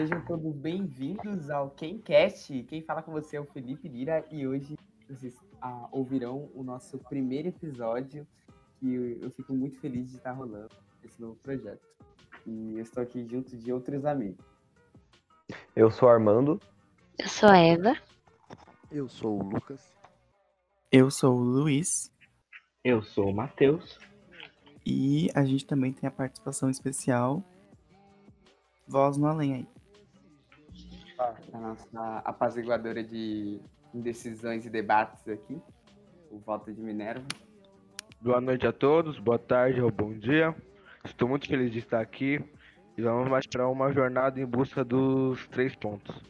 Sejam todos bem-vindos ao QuemCast. Quem fala com você é o Felipe Lira e hoje vocês ah, ouvirão o nosso primeiro episódio que eu, eu fico muito feliz de estar rolando esse novo projeto. E eu estou aqui junto de outros amigos. Eu sou Armando. Eu sou a Eva. Eu sou o Lucas. Eu sou o Luiz. Eu sou o Matheus. E a gente também tem a participação especial Voz no Além aí. A nossa apaziguadora de indecisões e debates aqui, o voto de Minerva. Boa noite a todos, boa tarde ou bom dia. Estou muito feliz de estar aqui e vamos mais para uma jornada em busca dos três pontos.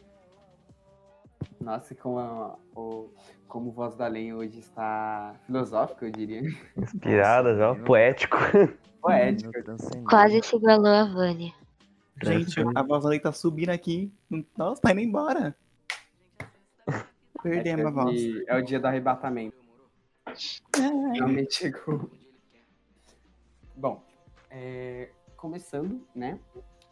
Nossa, como, a, o, como o Voz do Além hoje está filosófico, eu diria. Inspirada já, poético. Poético. Quase se igualou a Vânia. Gente, a voz ali tá subindo aqui. Nossa, tá indo embora. Perdemos a é, voz. é o dia do arrebatamento. Realmente chegou. Bom, é, começando, né?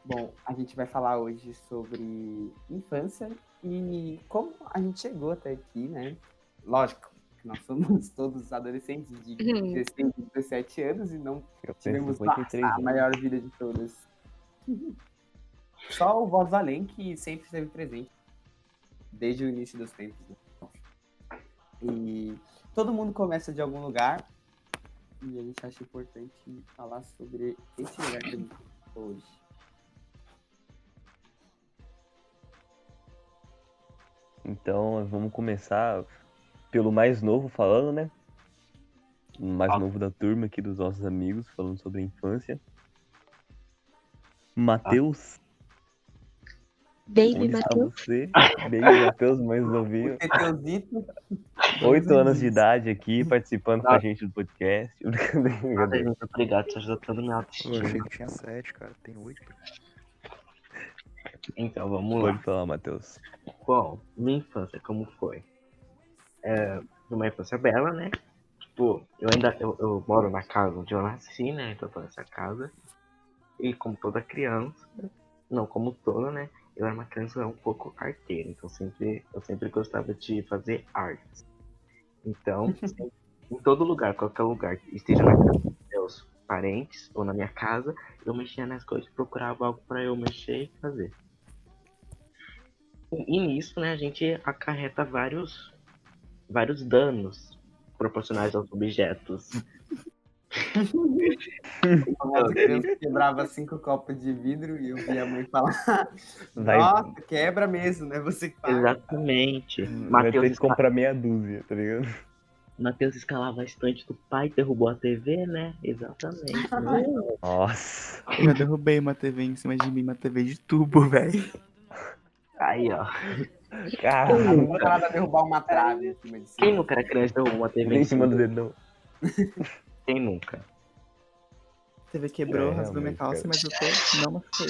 Bom, a gente vai falar hoje sobre infância e como a gente chegou até aqui, né? Lógico, nós somos todos adolescentes de Uhum. 16 e 17 anos e não tivemos 53 nossa, a maior vida de todas. Só o Voz Além que sempre esteve presente, desde o início dos tempos. né? E todo mundo começa de algum lugar, e a gente acha importante falar sobre esse lugar que a gente tá hoje. Então vamos começar pelo mais novo falando, né? O mais Ah. novo da turma aqui dos nossos amigos, falando sobre a infância. Matheus, Baby Matheus. Beijo, Matheus, mais novinho. Teteuzito, Oito anos de idade aqui, participando com a gente do podcast. Nada, gente, obrigado, você ajuda tanto minha Eu achei que tinha sete, cara. Tem oito. Então, vamos lá. Pode falar, Matheus. Bom, minha infância, como foi? É, uma infância bela, né? Tipo, eu ainda eu, eu moro na casa onde eu nasci, né? Então eu tô nessa casa. E como toda criança, não como toda, né? Eu era uma criança um pouco arteira, então sempre, eu sempre gostava de fazer artes. Então, sempre- em todo lugar, qualquer lugar, esteja na casa dos meus parentes ou na minha casa, eu mexia nas coisas, procurava algo pra eu mexer e fazer. E nisso, né, a gente acarreta vários, vários danos proporcionais aos objetos. Uma criança que quebrava cinco copos de vidro e eu vi a mãe falar: Vai, Nossa, quebra mesmo, né? Você que. Exatamente. vai ter Matheus, que esca... comprar meia dúzia, tá ligado? Matheus escalava a estante do pai, derrubou a TV, né? Exatamente. né? Nossa. Eu já derrubei uma TV em cima de mim, uma TV de tubo, velho. Aí, ó. Caramba. Nunca nada derrubar uma trave em cima de si. Quem nunca era criança e derrubou uma TV Em cima do dedão. Quem nunca? A TV quebrou, É, rasgou minha calça, mas eu tô não machuquei.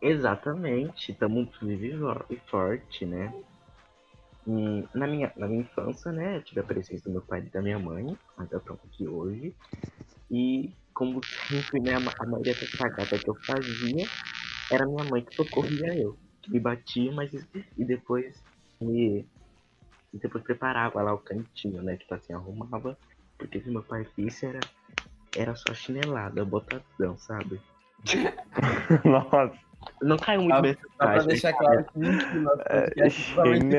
Exatamente, estamos vivo e forte, né? E na minha, na minha infância, né, eu tive a presença do meu pai e da minha mãe, ainda estão aqui hoje. E como sempre, né, a maioria das cagadas que eu fazia, era minha mãe que socorria eu. Que me batia, mas e depois me. E depois preparava lá o cantinho, né? Tipo assim, arrumava. Porque se meu pai visse, era, era só chinelada, botadão, sabe? Nossa. Não caiu muito bem Só pra deixar claro que é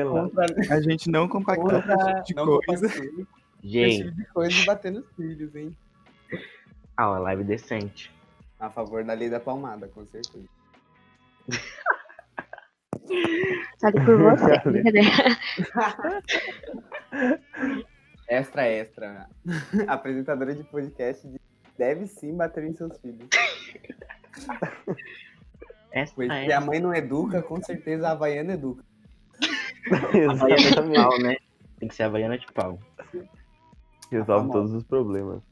contra, A gente não compactou com esse tipo de não coisa. com esse Gente, tipo de coisa bater nos filhos, hein? ah, uma live decente. A favor da lei da palmada, com certeza. Fale por você. Extra, extra. Apresentadora de podcast de- deve sim bater em seus filhos. Essa Pois é se a mãe não educa, com certeza a Havaiana educa. a Havaiana de pau, né? Tem que ser a Havaiana de pau. Resolve famosa. todos os problemas.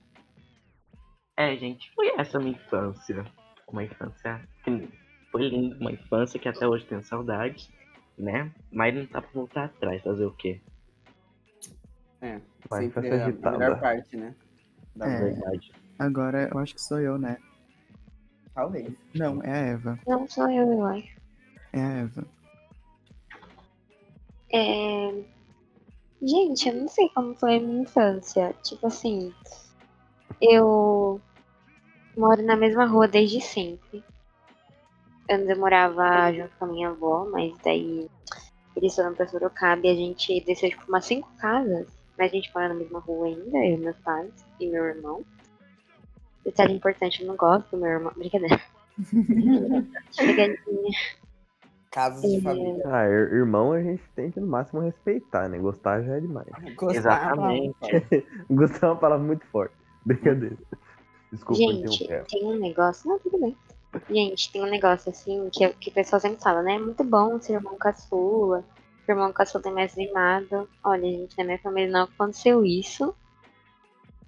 É, gente, foi essa minha infância. Uma infância que foi linda, uma infância que até hoje tenho saudade, né? Mas não dá pra voltar atrás, fazer o quê? É, Vai, sempre é a agitada. melhor parte, né? Da É. Verdade. Agora eu acho que sou eu, né? Talvez. Não, é a Eva. Não sou eu, eu acho. É a Eva. É... Gente, eu não sei como foi a minha infância. Tipo assim, eu moro na mesma rua desde sempre. Antes eu morava junto com a minha avó, mas daí eles foram pra Sorocaba e a gente desceu tipo umas cinco casas. Mas a gente mora na mesma rua ainda, eu, meus pais e meu irmão. Detalhe importante, eu não gosto do meu irmão. Brincadeira. Casos de É. família. Ah, ir- irmão a gente tem que no máximo respeitar, né? Gostar já é demais. Gostar, Exatamente. Gostar é uma palavra muito forte. Brincadeira. Desculpa Gente, interromper. tem um negócio. Não, tudo bem. Gente, tem um negócio assim que, que o pessoal sempre fala, né? É muito bom ser irmão caçula. Irmão caçula tem mais mimado. Olha, gente, na minha família não aconteceu isso.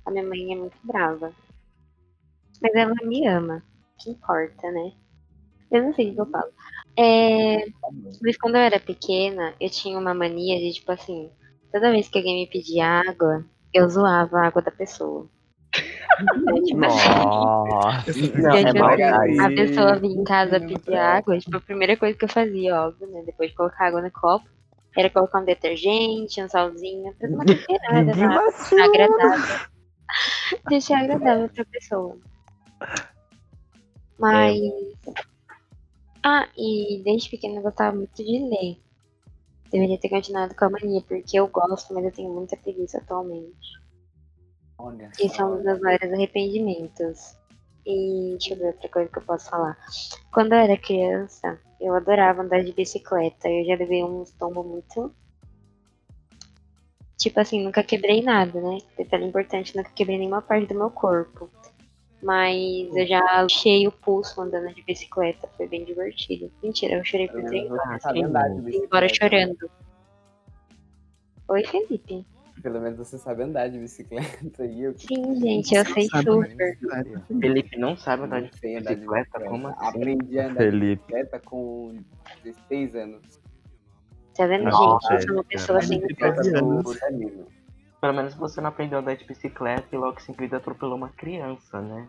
A minha mãe é muito brava. Mas ela me ama. Que importa, né? Eu não sei o que eu falo. É, mas quando eu era pequena, eu tinha uma mania de, tipo assim, toda vez que alguém me pedia água, eu zoava a água da pessoa. Então, tipo assim, Nossa. Não, é tipo a pessoa vinha em casa pedir bravo. água, tipo, a primeira coisa que eu fazia, óbvio, né? Depois de colocar água no copo, era colocar um detergente, um salzinho, pra dar uma temperada, agradável. Deixar agradável pra pessoa. Mas. Ah, e desde pequena eu gostava muito de ler. Deveria ter continuado com a mania, porque eu gosto, mas eu tenho muita preguiça atualmente. Olha Esse é um dos meus maiores arrependimentos. E deixa eu ver outra coisa que eu posso falar. Quando eu era criança, eu adorava andar de bicicleta. Eu já levei uns tombos muito. Tipo assim, nunca quebrei nada, né? Detalhe importante, nunca quebrei nenhuma parte do meu corpo. Mas eu já luxei o pulso andando de bicicleta. Foi bem divertido. Mentira, eu chorei por Pelo três horas. bicicleta. embora chorando. Oi, Felipe. Pelo menos você sabe andar de bicicleta. E eu Sim, gente, eu sei super. Felipe não sabe andar de de bicicleta? Como assim? Aprendi a andar de Felipe. bicicleta com 16 anos. Tá vendo, Nossa, gente? Eu sou uma pessoa é. sem Bicicleta Bicicleta Danilo. Pelo menos você não aprendeu a andar de bicicleta e logo em seguida atropelou uma criança, né?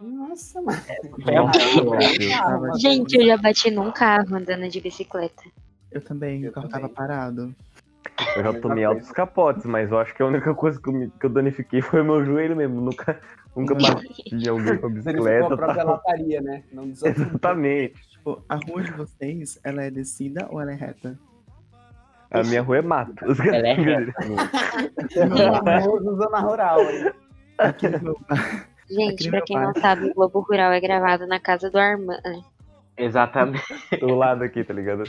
Nossa, mano. Deus. Tava- Gente, eu já bati num carro andando de bicicleta. Eu também, Eu o carro também. tava parado. Eu já tomei altos capotes, mas eu acho que a única coisa que eu, me- que eu danifiquei foi o meu joelho mesmo. Nunca, nunca bati em alguém com a bicicleta. Tá? lataria, né? Não. Exatamente. Tipo, a rua de vocês, ela é descida ou ela é reta? A minha rua é mato. Ela é reta. Famoso zona rural. Aqui no Gente, pra quem não sabe, o Globo Rural é gravado na casa do Armando. Exatamente. Do lado aqui, tá ligado?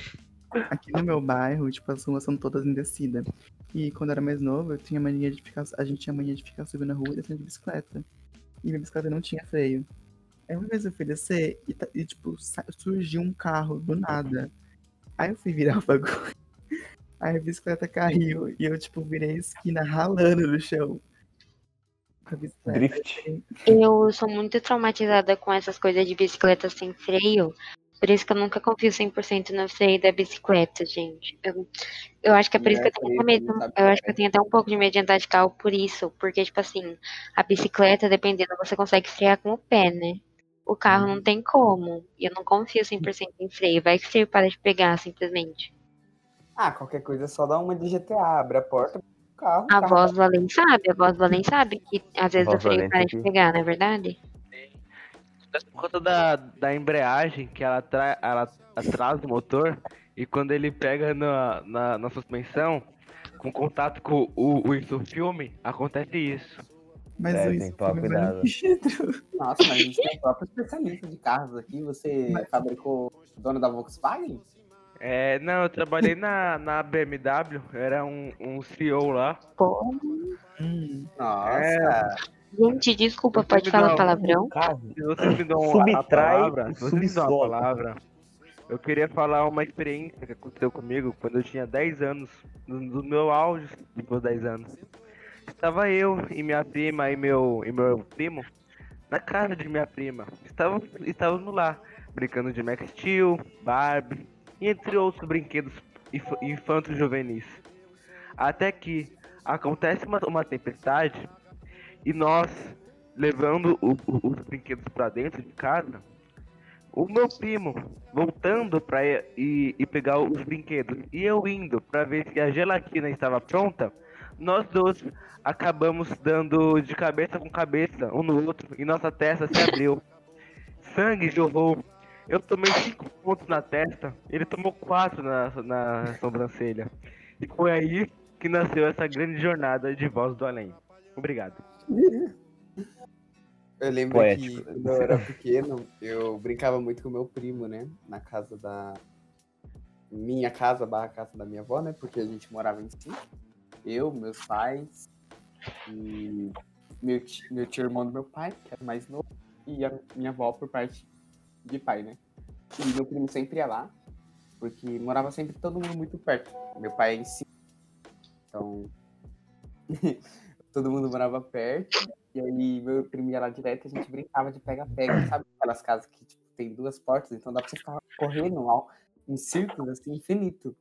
Aqui no meu bairro, tipo, as ruas são todas em descida. E quando eu era mais novo, eu tinha mania de ficar. A gente tinha mania de ficar subindo a rua e descendo de bicicleta. E minha bicicleta não tinha freio. Aí uma vez eu fui descer e, e, tipo, surgiu um carro do nada. Aí eu fui virar o bagulho. Aí a bicicleta caiu e eu, tipo, virei a esquina ralando no chão. Com a bicicleta. Drift. Eu sou muito traumatizada com essas coisas de bicicleta sem freio. Por isso que eu nunca confio 100% no freio da bicicleta, gente. Eu, eu acho que é por isso que eu tenho até medo. Eu acho que eu tenho até um pouco de medo de andar de carro por isso. Porque, tipo assim, a bicicleta, dependendo, você consegue frear com o pé, né? O carro não tem como. E eu não confio 100% em freio. Vai que o freio para de pegar, simplesmente. Ah, qualquer coisa é só dá uma de GTA. Abre a porta, o carro. A carro voz do além sabe, a voz do além sabe que às vezes o do freio para de pegar, não é verdade? Por conta da, da embreagem, que ela, tra ela atrasa o motor, e quando ele pega na, na, na suspensão, com contato com o, o isso filme, acontece isso. Mas É, o tem isso que tomar cuidado. Nossa, mas a gente tem o próprio especialista de carros aqui. Você fabricou o dono da Volkswagen? É, não, eu trabalhei na, na BMW, eu era um, um CEO lá. Pô, Hum, Nossa. Gente, desculpa, Você pode me falar palavrão? Se vocês me dão a Subtrai palavra, a palavra, eu queria falar uma experiência que aconteceu comigo quando eu tinha 10 anos, no, no meu auge dos meus 10 anos. Estava eu e minha prima e meu, e meu primo na casa de minha prima. Estávamos, estávamos lá, brincando de Max Steel, Barbie e entre outros brinquedos inf infantos juvenis. Até que acontece uma, uma tempestade e nós, levando o- o- os brinquedos para dentro de casa, o meu primo voltando ir- ir pegar os brinquedos e eu indo pra ver se a gelatina estava pronta, nós dois acabamos dando de cabeça com cabeça um no outro e nossa testa se abriu. Sangue jorrou. Eu tomei cinco pontos na testa, ele tomou quatro na, na sobrancelha. E foi aí que nasceu essa grande jornada de voz do além. Obrigado. Eu lembro Poético. que quando eu era pequeno, eu brincava muito com meu primo, né? Na casa da. Minha casa barra casa da minha avó, né? Porque a gente morava em cinco. Eu, meus pais e meu tio, meu tio irmão do meu pai, que era mais novo, e a minha avó por parte de pai, né? E meu primo sempre ia lá, porque morava sempre todo mundo muito perto. Meu pai é em cinco. Então. todo mundo morava perto. E aí meu primo ia lá direto e a gente brincava de pega-pega, sabe? Aquelas casas que tipo, tem duas portas, então dá pra você ficar correndo ao- em círculos, assim, infinito.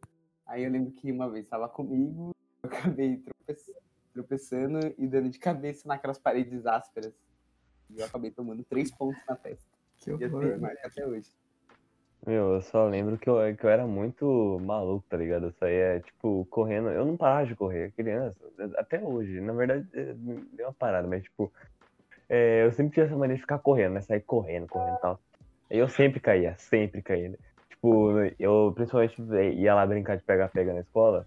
Aí eu lembro que uma vez tava comigo, eu acabei trope- tropeçando e dando de cabeça naquelas paredes ásperas. E eu acabei tomando três pontos na testa. Que E eu tenho horror. marca até hoje. Meu, eu só lembro que eu, que eu era muito maluco, tá ligado? Eu saía, tipo, correndo. Eu não parava de correr, criança. Até hoje. Na verdade, eh, deu uma parada, mas, tipo, eh, eu sempre tinha essa mania de ficar correndo, né? Sair correndo, correndo e tal. E eu sempre caía, sempre caía. Tipo, eu principalmente ia lá brincar de pega-pega na escola.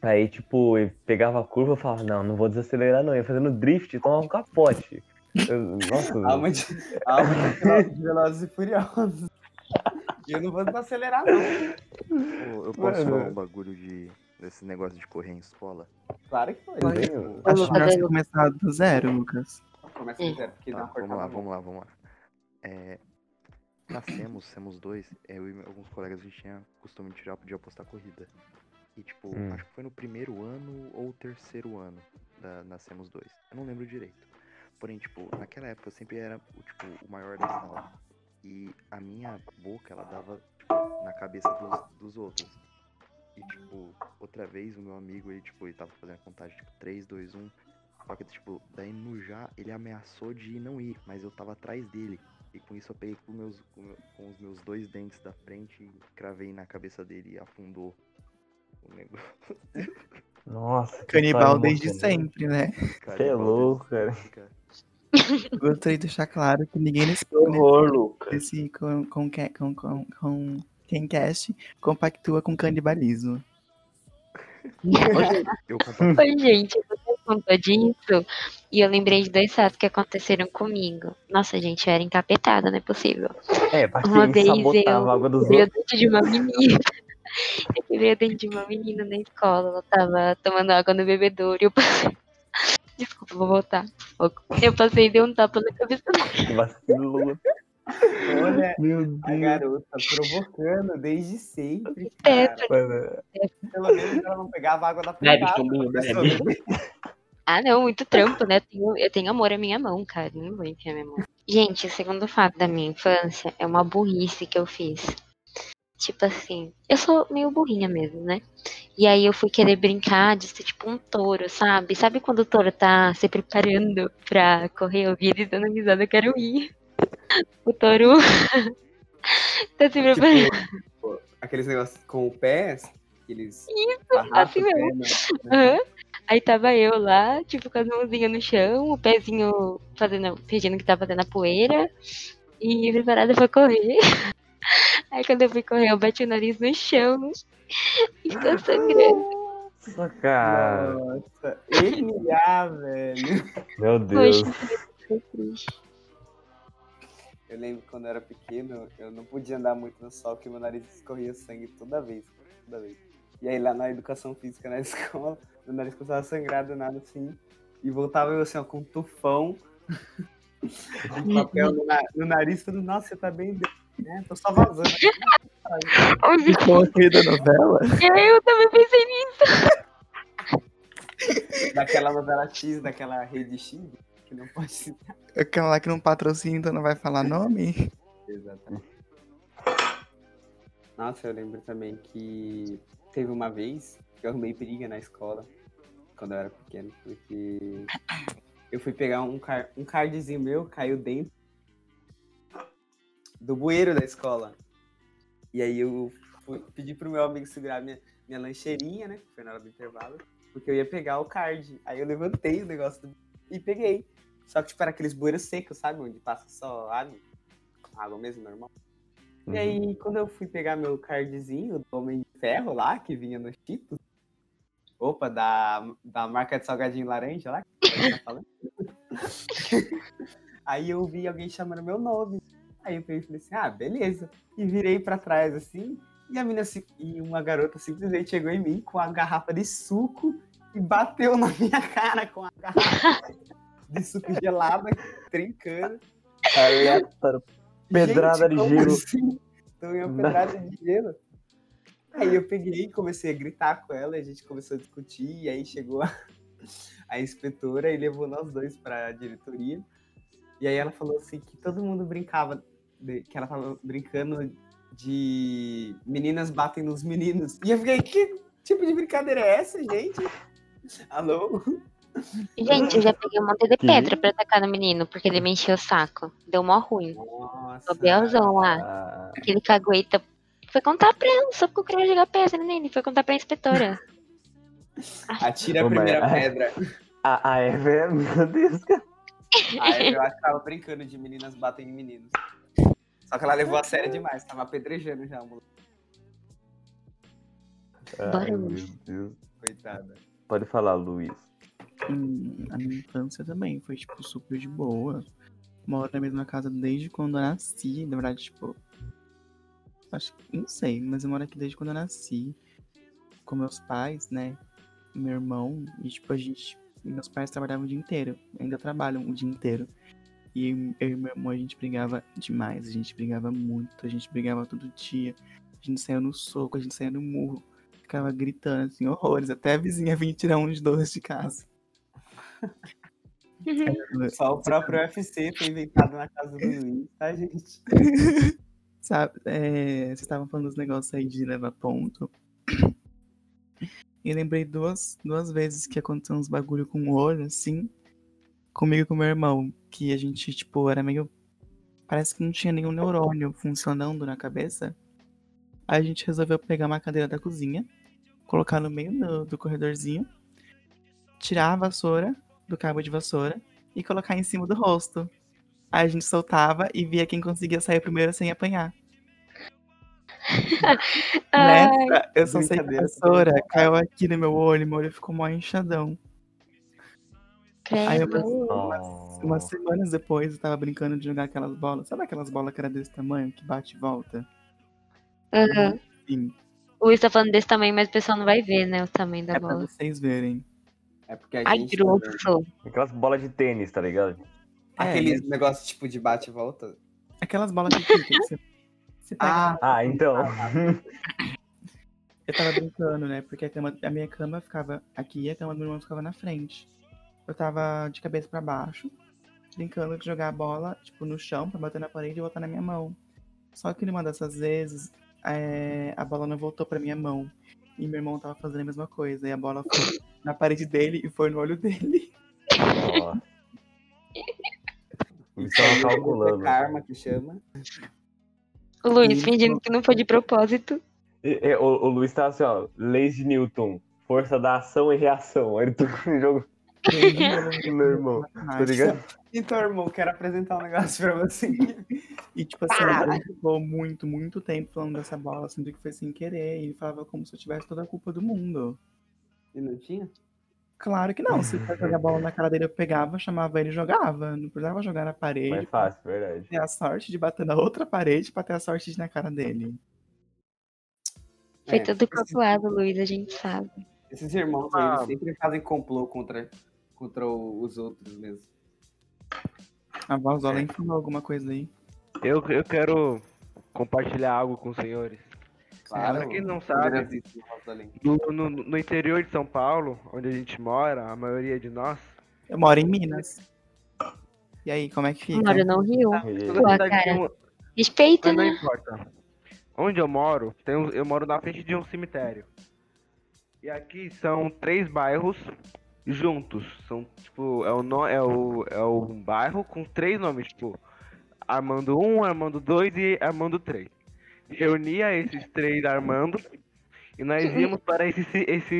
Aí, tipo, eu pegava a curva e falava, não, não vou desacelerar, não. Eu ia fazendo drift e tomava um capote. Eu- nossa, Alma de, alma de Velozes e Furiosos. E eu não vou desacelerar, não. Eu posso Mano. falar um bagulho de desse negócio de correr em escola? Claro que foi. Pode. eu- Acho melhor você começar do zero, Lucas. Começa do zero, porque dá Tá, uma vamos lá, vamos lá, vamos lá. É, nascemos, Semos dois, eu e alguns colegas a gente tinha costume de tirar de apostar corrida. E tipo, Hum. acho que foi no primeiro ano ou terceiro ano da Nascemos dois. Eu não lembro direito. Porém, tipo, naquela época eu sempre era o, tipo, o maior da sala. E a minha boca, ela dava tipo, na cabeça dos, dos outros. E tipo, outra vez o meu amigo, ele, tipo, ele tava fazendo a contagem, tipo, 3, 2, 1. Só que, tipo, daí no já, ele ameaçou de não ir, mas eu tava atrás dele. E com isso eu peguei com, meus, com, meu- com os meus dois dentes da frente e cravei na cabeça dele e afundou o negócio. Nossa, Canibal desde sempre, né? Você é louco, cara. Gostaria de deixar claro que ninguém nesse, Que horror, Lucas. nesse com, com, com, com, com Quemcast compactua com canibalismo. Eu. Oi, gente, você contou disso e eu lembrei de dois fatos que aconteceram comigo. Nossa, gente, eu era encapetada, não é possível. É, Uma quem vez eu a água dos quebrei o outros. dente de uma menina. Eu quebrei o dente de uma menina na escola. Ela tava tomando água no bebedouro e eu passei. Desculpa, vou voltar. Eu passei e dei um tapa na cabeça dela. Vacilou. Olha Meu a Deus. garota provocando desde sempre. É, Cara. Mano, Pelo menos ela não pegava água da Bebe, privada. bebe. Ah, não, muito trampo, né? Eu tenho, eu tenho amor à minha mão, cara. Não vou enfiar minha mão. Gente, o segundo fato da minha infância é uma burrice que eu fiz. Tipo assim, eu sou meio burrinha mesmo, né? E aí eu fui querer brincar de ser tipo um touro, sabe? Sabe quando o touro tá se preparando pra correr? Eu vi eles dando risada, eu quero ir. O touro tá se preparando. Tipo, aqueles negócios com o pé, aqueles. assim mesmo. Aham. Aí tava eu lá, tipo, com as mãozinhas no chão, o pezinho fazendo, fingindo que tava fazendo a poeira e preparada pra correr. Aí quando eu fui correr, eu bati o nariz no chão e ficou sangrando. Nossa, cara. Nossa, humilhar, velho. Meu Deus. Eu lembro que quando eu era pequeno, eu não podia andar muito no sol, porque meu nariz escorria sangue toda vez. Toda vez. E aí lá na educação física na escola, meu nariz começava a sangrar do nada assim. E voltava eu assim, ó, com um tufão. de papel no, na- no nariz, falando, nossa, você tá bem, né? Tô só vazando. Onde Com aquele da novela, eu também pensei nisso. Daquela novela X, daquela rede X, que não pode citar. aquela lá que não patrocina, então não vai falar nome. Exatamente. Nossa, eu lembro também que teve uma vez que eu arrumei briga na escola, quando eu era pequeno, porque eu fui pegar um, car um cardzinho meu, caiu dentro. Do bueiro da escola. E aí eu fui, pedi pro meu amigo segurar minha, minha lancheirinha, né? que Foi na hora do intervalo. Porque eu ia pegar o card. Aí eu levantei o negócio do... e peguei. Só que, tipo, era aqueles bueiros secos, sabe? Onde passa só água. Água mesmo, normal. Uhum. E aí, quando eu fui pegar meu cardzinho do Homem de Ferro lá, que vinha no Cheetos, opa, da, da marca de salgadinho laranja lá, que tava falando. aí eu vi alguém chamando meu nome. Aí eu peguei e falei assim, ah, beleza. E virei pra trás assim, e a menina e uma garota simplesmente chegou em mim com a garrafa de suco e bateu na minha cara com a garrafa de suco gelada, trincando. Aleatório. Pedrada Gente, de gelo. Assim? Tomei uma pedrada de gelo. Aí eu peguei e comecei a gritar com ela, a gente começou a discutir, e aí chegou a, a inspetora e levou nós dois para a diretoria. E aí ela falou assim que todo mundo brincava, de- que ela tava brincando de meninas batem nos meninos. E eu fiquei, que tipo de brincadeira é essa, gente? Alô? Gente, eu já peguei um monte de Que? pedra pra atacar no menino, porque ele me encheu o saco. Deu mó ruim. Nossa. O Belzão lá, aquele cagueta, foi contar pra ela, só porque eu queria jogar pedra nele. Foi contar pra inspetora. Atira a primeira pedra. a, a Eva é, meu Deus, cara. Aí eu acho que tava brincando de meninas batem em meninos. Só que ela levou a sério demais, tava apedrejando já, moleque. Ai, Luiz. meu Deus. Coitada. Pode falar, Luiz. Hum, a minha infância também foi, tipo, super de boa. Moro na mesma casa desde quando eu nasci. Na verdade, tipo. Acho que. Não sei, mas eu moro aqui desde quando eu nasci. Com meus pais, né? Meu irmão. E, tipo, a gente. Meus pais trabalhavam o dia inteiro. Ainda trabalham o dia inteiro. E eu e meu irmão, a gente brigava demais. A gente brigava muito. A gente brigava todo dia. A gente saía no soco, a gente saía no murro. Ficava gritando, assim, horrores. Até a vizinha vinha tirar um de dois de casa. Só o próprio UFC foi inventado na casa do Luiz, tá, gente? Sabe, é, vocês estavam falando dos negócios aí de levar ponto. E lembrei duas, duas vezes que aconteceu uns bagulho com o olho, assim, comigo e com meu irmão. Que a gente, tipo, era meio. Parece que não tinha nenhum neurônio funcionando na cabeça. Aí a gente resolveu pegar uma cadeira da cozinha, colocar no meio do, do corredorzinho, tirar a vassoura do cabo de vassoura e colocar em cima do rosto. Aí a gente soltava e via quem conseguia sair primeiro sem apanhar. Nessa, eu só sei que a Brincadeira, vassoura brincadeira. caiu aqui no meu olho, meu olho ficou mó inchadão. Aí credo. Oh. Umas semanas depois eu tava brincando de jogar aquelas bolas. Sabe aquelas bolas que era desse tamanho, que bate e volta? Sim, O Luiz tá falando desse tamanho, mas o pessoal não vai ver, né? O tamanho da é pra bola. vocês verem. É porque a Ai, gente. grosso. Aquelas bolas de tênis, tá ligado? Aqueles negócios tipo de bate e volta. Aquelas bolas que fica, que você. Ah, Ah, então. Eu tava brincando, né? Porque a, cama, a minha cama ficava aqui e a cama do meu irmão ficava na frente. Eu tava de cabeça pra baixo, brincando de jogar a bola, tipo, no chão, pra bater na parede e voltar na minha mão. Só que numa dessas vezes, é, a bola não voltou pra minha mão. E meu irmão tava fazendo a mesma coisa. E a bola foi na parede dele e foi no olho dele. Ó. Eles estavam calculando. É karma que chama. O Luiz fingindo que não foi de propósito. E- e- o, o Luiz tava assim, ó. Leis de Newton. Força da ação e reação. Aí ele tocou no jogo meu irmão. Tá ligado? Então, irmão, quero apresentar um negócio pra você. E tipo assim, ele ficou muito, muito tempo falando dessa bola, sendo que foi sem querer. E ele falava como se eu tivesse toda a culpa do mundo. E não tinha? Claro que não. Se jogar a bola na cara dele, eu pegava, chamava ele e jogava. Não precisava jogar na parede. Mais fácil, verdade. ter a sorte de bater na outra parede pra ter a sorte de ir na cara dele. Foi É, tudo esses- calculado, Luiz, a gente sabe. Esses irmãos aí, Ah. eles sempre fazem complô contra, contra os outros mesmo. A voz dela ensinou alguma coisa aí. Eu, eu quero compartilhar algo com os senhores. Claro. Pra quem não sabe, no, no, no interior de São Paulo, onde a gente mora, a maioria de nós, Eu moro em Minas. E aí, como é que fica? Moro no Rio. E- toda Pô, um, Mas não né? importa. Onde eu moro, tem um- eu moro na frente de um cemitério. E aqui são três bairros juntos. São, tipo, é o, no- é o, é o bairro com três nomes, tipo. Armando 1, Armando 2 e Armando 3. Reunia esses três Armando e nós íamos para esse, esse,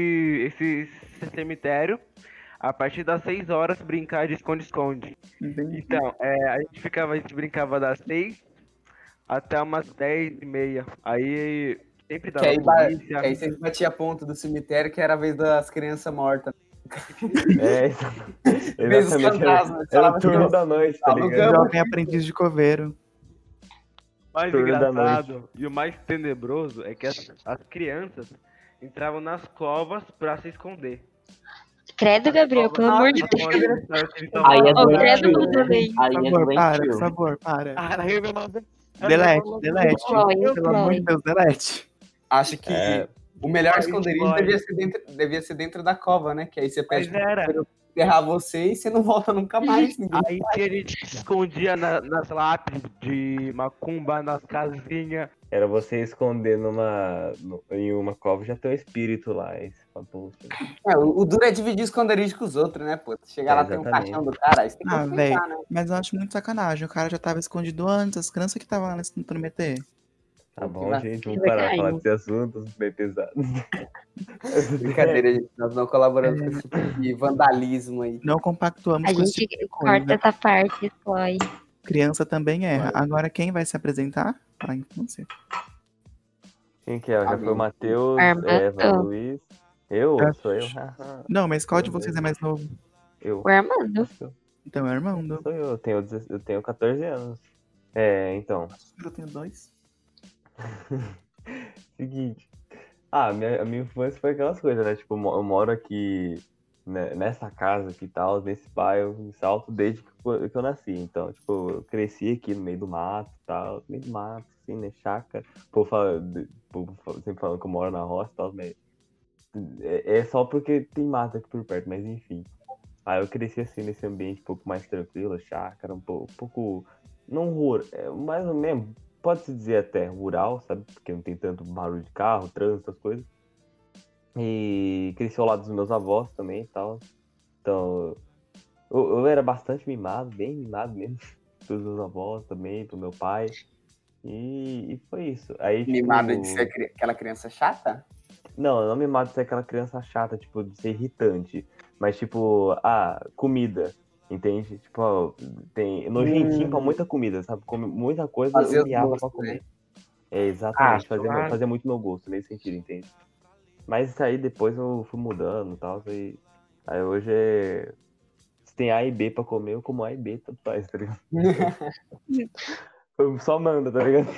esse cemitério a partir das 6 horas brincar de esconde-esconde. Então, é, a gente ficava, a gente brincava das 6 até umas 10 e meia. Aí sempre Que dava aí, ba- polícia. que aí vocês batiam ponto do cemitério, que era a vez das crianças mortas. É, Vez dos fantasmas. era o turno que- da noite, tá ligado? Jovem aprendiz de coveiro. O mais engraçado e o mais tenebroso é que as, as crianças entravam nas covas pra se esconder. Credo, Gabriel, pelo amor de Deus. Aí é doentio. não também. Aí Por é favor, para, favor, para. Delete, delete. Pelo amor de. Deus, delete. Acho que É. o melhor esconderijo devia ser, dentro, devia ser dentro da cova, né? Que aí você Mas pede era. pra enterrar você e você não volta nunca mais. Aí que a gente se escondia na- nas lápides de macumba, nas casinhas. Era você esconder numa, no- em uma cova já tem um espírito lá. E "Puta, É, o, o duro é dividir esconderijo com os outros, né, pô? Chegar É, lá, tem um caixão do cara, você tem que Ah, aproveitar, né? Mas eu acho muito sacanagem. O cara já tava escondido antes, as crianças que estavam lá nesse prometer. Tá bom, gente, vamos parar de Verdade. falar desse assunto bem pesado. Brincadeira, gente. Nós não colaboramos com esse tipo de vandalismo aí. Não compactuamos A com esse gente tipo de coisa. corta essa parte, Chloe. Criança também erra. Agora quem vai se apresentar? A infância. Quem que é? Já foi o Matheus, Armando. Eva, Luiz. Eu? É. Sou eu? Não, mas qual de vocês é mais novo? eu. O Armando. Então é irmão. do- Sou eu, eu tenho, 16 eu tenho 14 anos. É, então. Eu tenho dois. Seguinte. Ah, minha, a minha infância foi aquelas coisas, né? Tipo, eu mo- eu moro aqui né, nessa casa aqui e tal, nesse bairro em Salto, desde que que eu nasci. Então, tipo, eu cresci aqui no meio do mato e tal, meio do mato, assim, né? Chácara. O povo fala, povo sempre falando que eu moro na roça e tal, mas é, é só porque tem mato aqui por perto, mas enfim. Aí eu cresci assim nesse ambiente um pouco mais tranquilo, chácara, um pouco, um pouco não rural, é mais ou menos, pode-se dizer até rural, sabe? Porque não tem tanto barulho de carro, trânsito, essas coisas. E cresci ao lado dos meus avós também e tal. Então, eu, eu era bastante mimado, bem mimado mesmo. Pelos meus avós também, pro meu pai. E, e foi isso. Aí, tipo, Mimado de ser cri- aquela criança chata? não, não mimado de ser aquela criança chata, tipo, de ser irritante. Mas, tipo, ah, comida. Entende? Tipo, ó, tem nojentinho pra muita comida, sabe? Come muita coisa Hum. Fazer miava gostos, pra comer. né? É, exatamente. Ah, fazer, claro. fazer muito meu gosto nesse sentido, entende? Mas isso aí depois eu fui mudando e tal. Aí, aí hoje é. Se tem A e B pra comer, eu como A e B, tanto faz, tá ligado? Eu Só manda, tá ligado?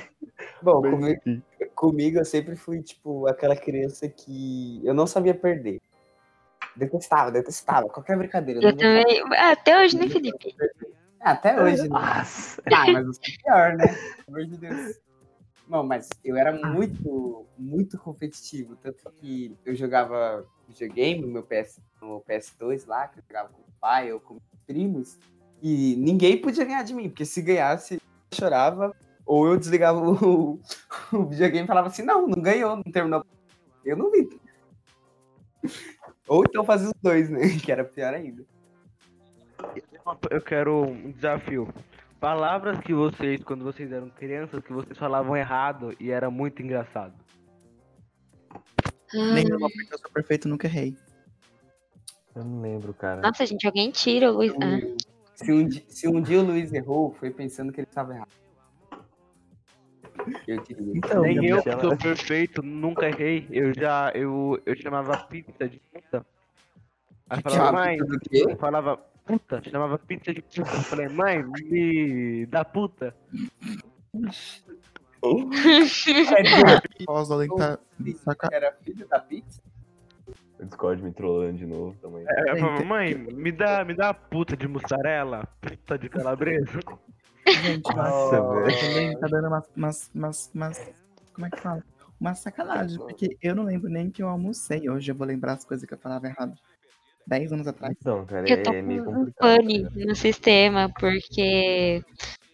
Bom, comigo, comigo eu sempre fui, tipo, aquela criança que eu não sabia perder. Detestava, detestava. Qualquer brincadeira. Eu também. Ah, Até hoje, né, Felipe? Ah, até hoje, né? Nossa! Ah, mas eu sou pior, né? Pelo amor de Deus. Não, mas eu era muito, muito competitivo. Tanto que eu jogava videogame no meu PS, no PS2 lá, que eu jogava com o pai ou com meus primos. E ninguém podia ganhar de mim, porque se ganhasse, eu chorava. Ou eu desligava o, o videogame e falava assim, não, não ganhou, não terminou. Eu não vi. Ou então fazia os dois, né? Que era pior ainda. Eu quero um desafio. Palavras que vocês, quando vocês eram crianças, que vocês falavam errado e era muito engraçado. Ah, Nenhuma, porque eu sou perfeito, nunca errei. Eu não lembro, cara. Nossa, gente, alguém tira o Luiz. Ah, Se um, di- se um dia o Luiz errou, foi pensando que ele estava errado. Eu. Então, Nem eu, que sou perfeito, nunca errei. Eu já, eu, eu chamava pizza de puta. Aí falava, mãe, eu falava puta, chamava pizza de puta. Eu falei, mãe, me dá puta. Tá saca... Era filho da pizza? O Discord me trollando de novo também. Entendi. mãe, me dá, me dá puta de mussarela, puta de calabresa. Gente, Nossa, velho. também tá dando umas, umas, umas, umas- Como é que fala? Uma sacanagem, porque eu não lembro nem que eu almocei. Hoje eu vou lembrar as coisas que eu falava errado. Dez anos atrás. Então, cara, eu tô é meio com um pane no sistema, porque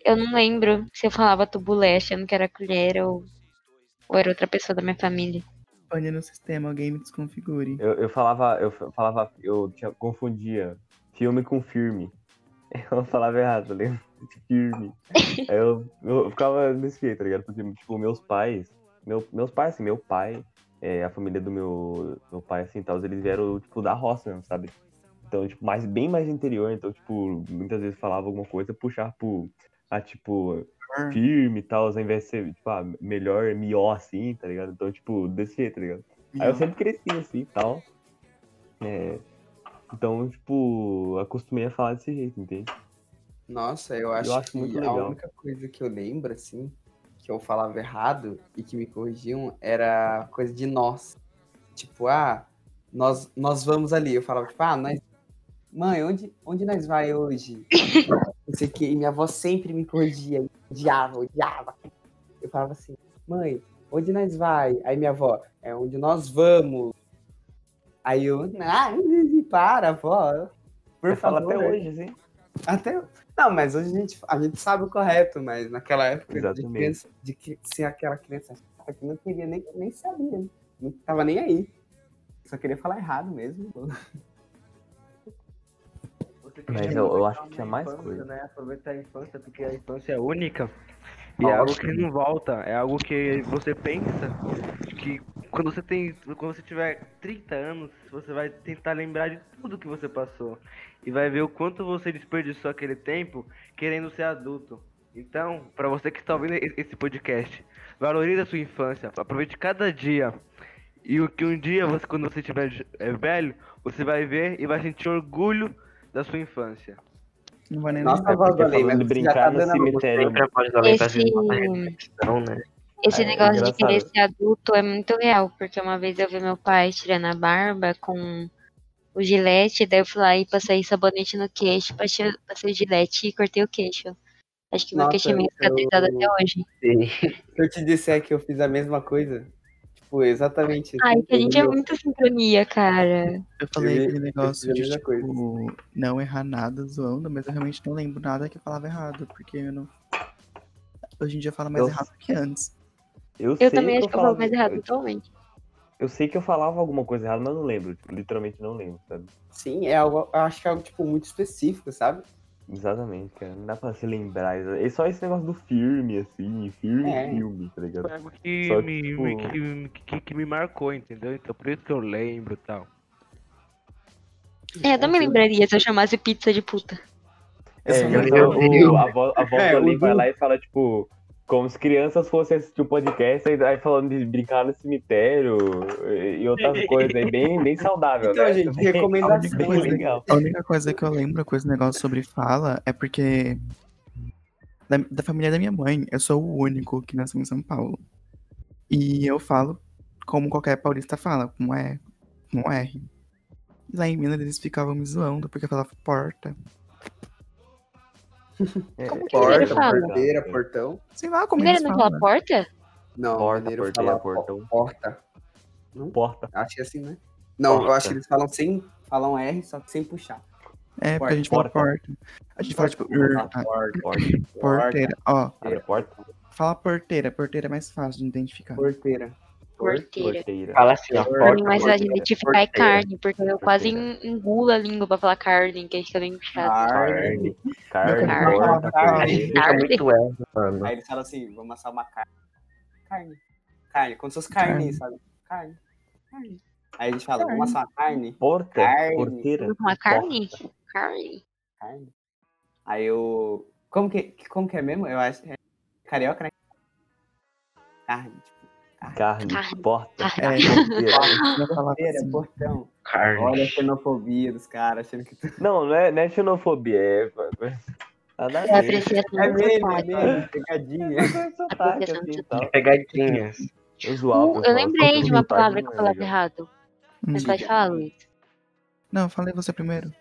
eu não lembro se eu falava tubulé achando que era colher ou, ou era outra pessoa da minha família. Pane no sistema, alguém me desconfigure. Eu, eu falava, eu falava, eu tinha, confundia filme com filme. Eu falava errado, ligado? Firme. Aí eu, eu ficava desse jeito, tá ligado? Porque, tipo, meus pais, meu, meus pais, assim, meu pai, é, a família do meu, meu pai, assim, tal, eles vieram, tipo, da roça mesmo, sabe? Então, tipo, mais, bem mais interior, então, tipo, muitas vezes falava alguma coisa, puxar pro, a, tipo, firme e tal, ao invés de ser, tipo, ah, melhor mió, assim, tá ligado? Então, tipo, desse jeito, tá ligado? Aí eu sempre cresci assim e tal. É, então, tipo, acostumei a falar desse jeito, entende? Nossa, eu acho, acho que muito a legal. única coisa que eu lembro, assim, que eu falava errado e que me corrigiam era coisa de nós. Tipo, ah, nós, nós vamos ali. Eu falava, tipo, ah, nós. Mãe, onde, onde nós vai hoje? Não sei o que. E minha avó sempre me corrigia, odiava, odiava. Eu falava assim, mãe, onde nós vai? Aí minha avó, é onde nós vamos. Aí eu, ah, para, avó. Por Eu favor. até hoje, assim. Até. Não, mas hoje a gente, a gente sabe o correto, mas naquela época de Exatamente. criança, de que ser aquela criança que não queria nem, nem sabia, né? não tava nem aí. Só queria falar errado mesmo. Mas eu, eu acho que tinha mais coisa. Né? Aproveitar a infância, porque a infância é única. E é algo que não volta, é algo que você pensa que quando você tem. Quando você tiver 30 anos, você vai tentar lembrar de tudo que você passou. E vai ver o quanto você desperdiçou aquele tempo querendo ser adulto. Então, pra você que está ouvindo esse podcast, valorize a sua infância, aproveite cada dia. E o que um dia, você, quando você estiver é, velho, você vai ver e vai sentir orgulho da sua infância. Não vai nem Nossa, voz do mas já brincar tá no cemitério- lei Esse- né? Esse É, negócio de querer ser adulto é muito real, porque uma vez eu vi meu pai tirando a barba com o gilete, daí eu fui lá e passei sabonete no queixo, passei, passei o gilete e cortei o queixo. Acho que meu Nossa, queixo é meio eu- cicatrizado até hoje. Sim. Se eu te disser que eu fiz a mesma coisa, tipo, exatamente. Ai, que a gente é eu- muita sincronia, cara. Eu falei Eu- aquele eu negócio de, mesma coisa. tipo, não errar nada zoando, mas eu realmente não lembro nada que eu falava errado, porque eu não... Hoje em dia eu falo mais Eu- errado que antes. Eu, Eu sei também acho que eu falo mais errado atualmente. Eu sei que eu falava alguma coisa errada, mas não lembro. Tipo, literalmente não lembro, sabe? Sim, é algo, eu acho que é algo, tipo, muito específico, sabe? Exatamente, cara. Não dá pra se lembrar. É só esse negócio do filme, assim. Filme É. filme, tá ligado? Foi algo que, Só me, tipo- me- que, que, que me marcou, entendeu? Então por isso que eu lembro e tal. É, eu também lembraria se eu chamasse pizza de puta. É, memória o- anterior. o- a voz, a voz É, Além vai lá e fala, tipo, como se crianças fossem assistir o podcast, aí, aí falando de brincar no cemitério e, e outras coisas aí, bem, bem saudável, Então, né? gente, Bem- recomendações, Bem né? legal. A única coisa que eu lembro com esse negócio sobre fala é porque da, da família da minha mãe, eu sou o único que nasceu em São Paulo. E eu falo como qualquer paulista fala, com E, com R. E lá em Minas eles ficavam me zoando porque eu falava porta. É, Como que ele Porta, fala? porteira, portão. Sei lá como Mineiro não falam. fala porta? Não, Porta, mineiro porteira, fala portão. po- Porta. Porta. Acho que é assim, né? Não, eu Porta. acho que eles falam sem. Falam R, só que sem puxar. É, porque a gente fala Porta. porta. A gente fala tipo, Porta, "Ur", porta, porta, porteira. Ó, Abre a porta. fala porteira. Porteira é mais fácil de identificar. porteira. Porteira. Porteira. Fala assim, ó. Porta, mim, mais fácil de porteira, identificar é carne, porque eu quase en- engulo a língua pra falar carne, que fica bem chato. Carne. Carne. Carne, Carne. porta, Carne. muito é, mano. Aí eles falam assim, vamos assar uma carne. Carne. Carne, como se fosse carne, Carne. sabe? Carne. Carne. Aí a gente fala, vamos assar uma carne. Porta. Carne. Porteira. Uma carne? Carne. Carne. Aí eu. Como que, como que é mesmo? Eu acho. É carioca, né? Carne. Tipo, Carne. Carne. Porta. É, Porteira. falava porteira, assim. portão. Carne. Olha a xenofobia dos caras, achando que tu. Não, não é, não é xenofobia, é. Nada a É apreciação É mesmo, é mesmo, pegadinha. Sotaque, assim. Pegadinhas. Eu zoava, Uh, eu lembrei de uma palavra que não eu é falava errado. Hum. Mas pode falar, Luiz. Não, falei você primeiro.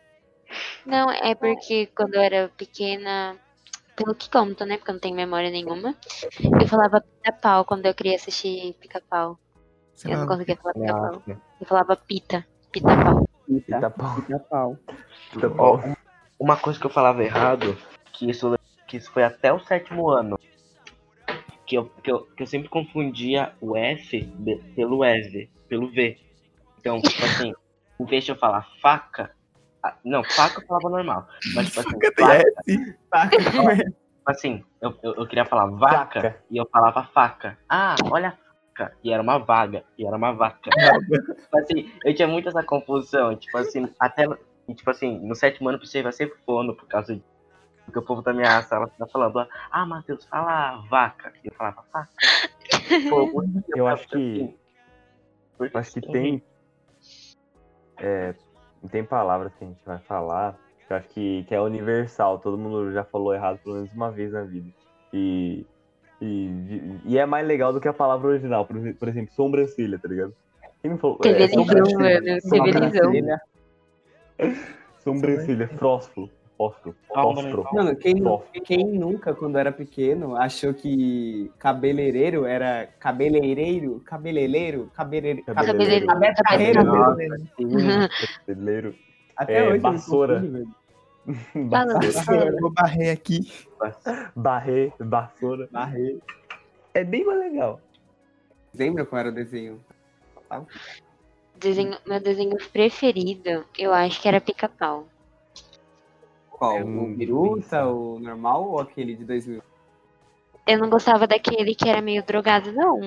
Não, é porque quando eu era pequena, pelo que conta, né? Porque eu não tenho memória nenhuma. Eu falava pica-pau quando eu queria assistir pica-pau. Eu não falava, conseguia falar pica-pau. Eu falava pita, pita-pau. Pita, Tá bom, pita uma coisa que eu falava errado, que isso, que isso foi até o sétimo ano. Que eu, que, eu, que eu sempre confundia o F pelo S, pelo V. Então, tipo assim, em vez de eu falar faca, Não, faca eu falava normal. Mas, tipo assim, Faca tem vaca, S. Faca com S. tipo assim eu, eu, eu queria falar vaca Vaca. e eu falava faca. Ah, olha a faca. E era uma vaga. E era uma vaca. tipo assim, eu tinha muito essa confusão. Tipo assim, até. e, Tipo assim, no sétimo ano eu precisei ser fono por causa de. Porque o povo da minha sala tá falando, ah, Matheus, fala vaca. E eu falava faca. Pô, Eu ficava acho que- assim, porque Acho que tem. É, tem palavras que a gente vai falar que eu acho que, que é universal. Todo mundo já falou errado pelo menos uma vez na vida. E, e, e é mais legal do que a palavra original. Por, exemplo- por exemplo, sobrancelha, tá ligado? Quem não falou? Teve É, elisão, sobrancelha. mano. Sobrancelha, fósforo. Fósforo. Fósforo. Mano, quem, nu- Fósforo. quem nunca, quando era pequeno, achou que cabeleireiro era cabeleireiro, cabeleireiro, cabeleiro, Cabeleireiro. cabe- carreiro. Nossa, mesmo. sim. Brasileiro. Até É, hoje. vassoura. Vassoura. Eu vou barrer aqui. Barré, vassoura. Barrei. É bem mais legal. Lembra qual era o desenho? Desenho, meu desenho preferido, eu acho que era pica-pau. Qual? É o Biruta, o normal ou aquele de 2000? Eu não gostava daquele que era meio drogado, não.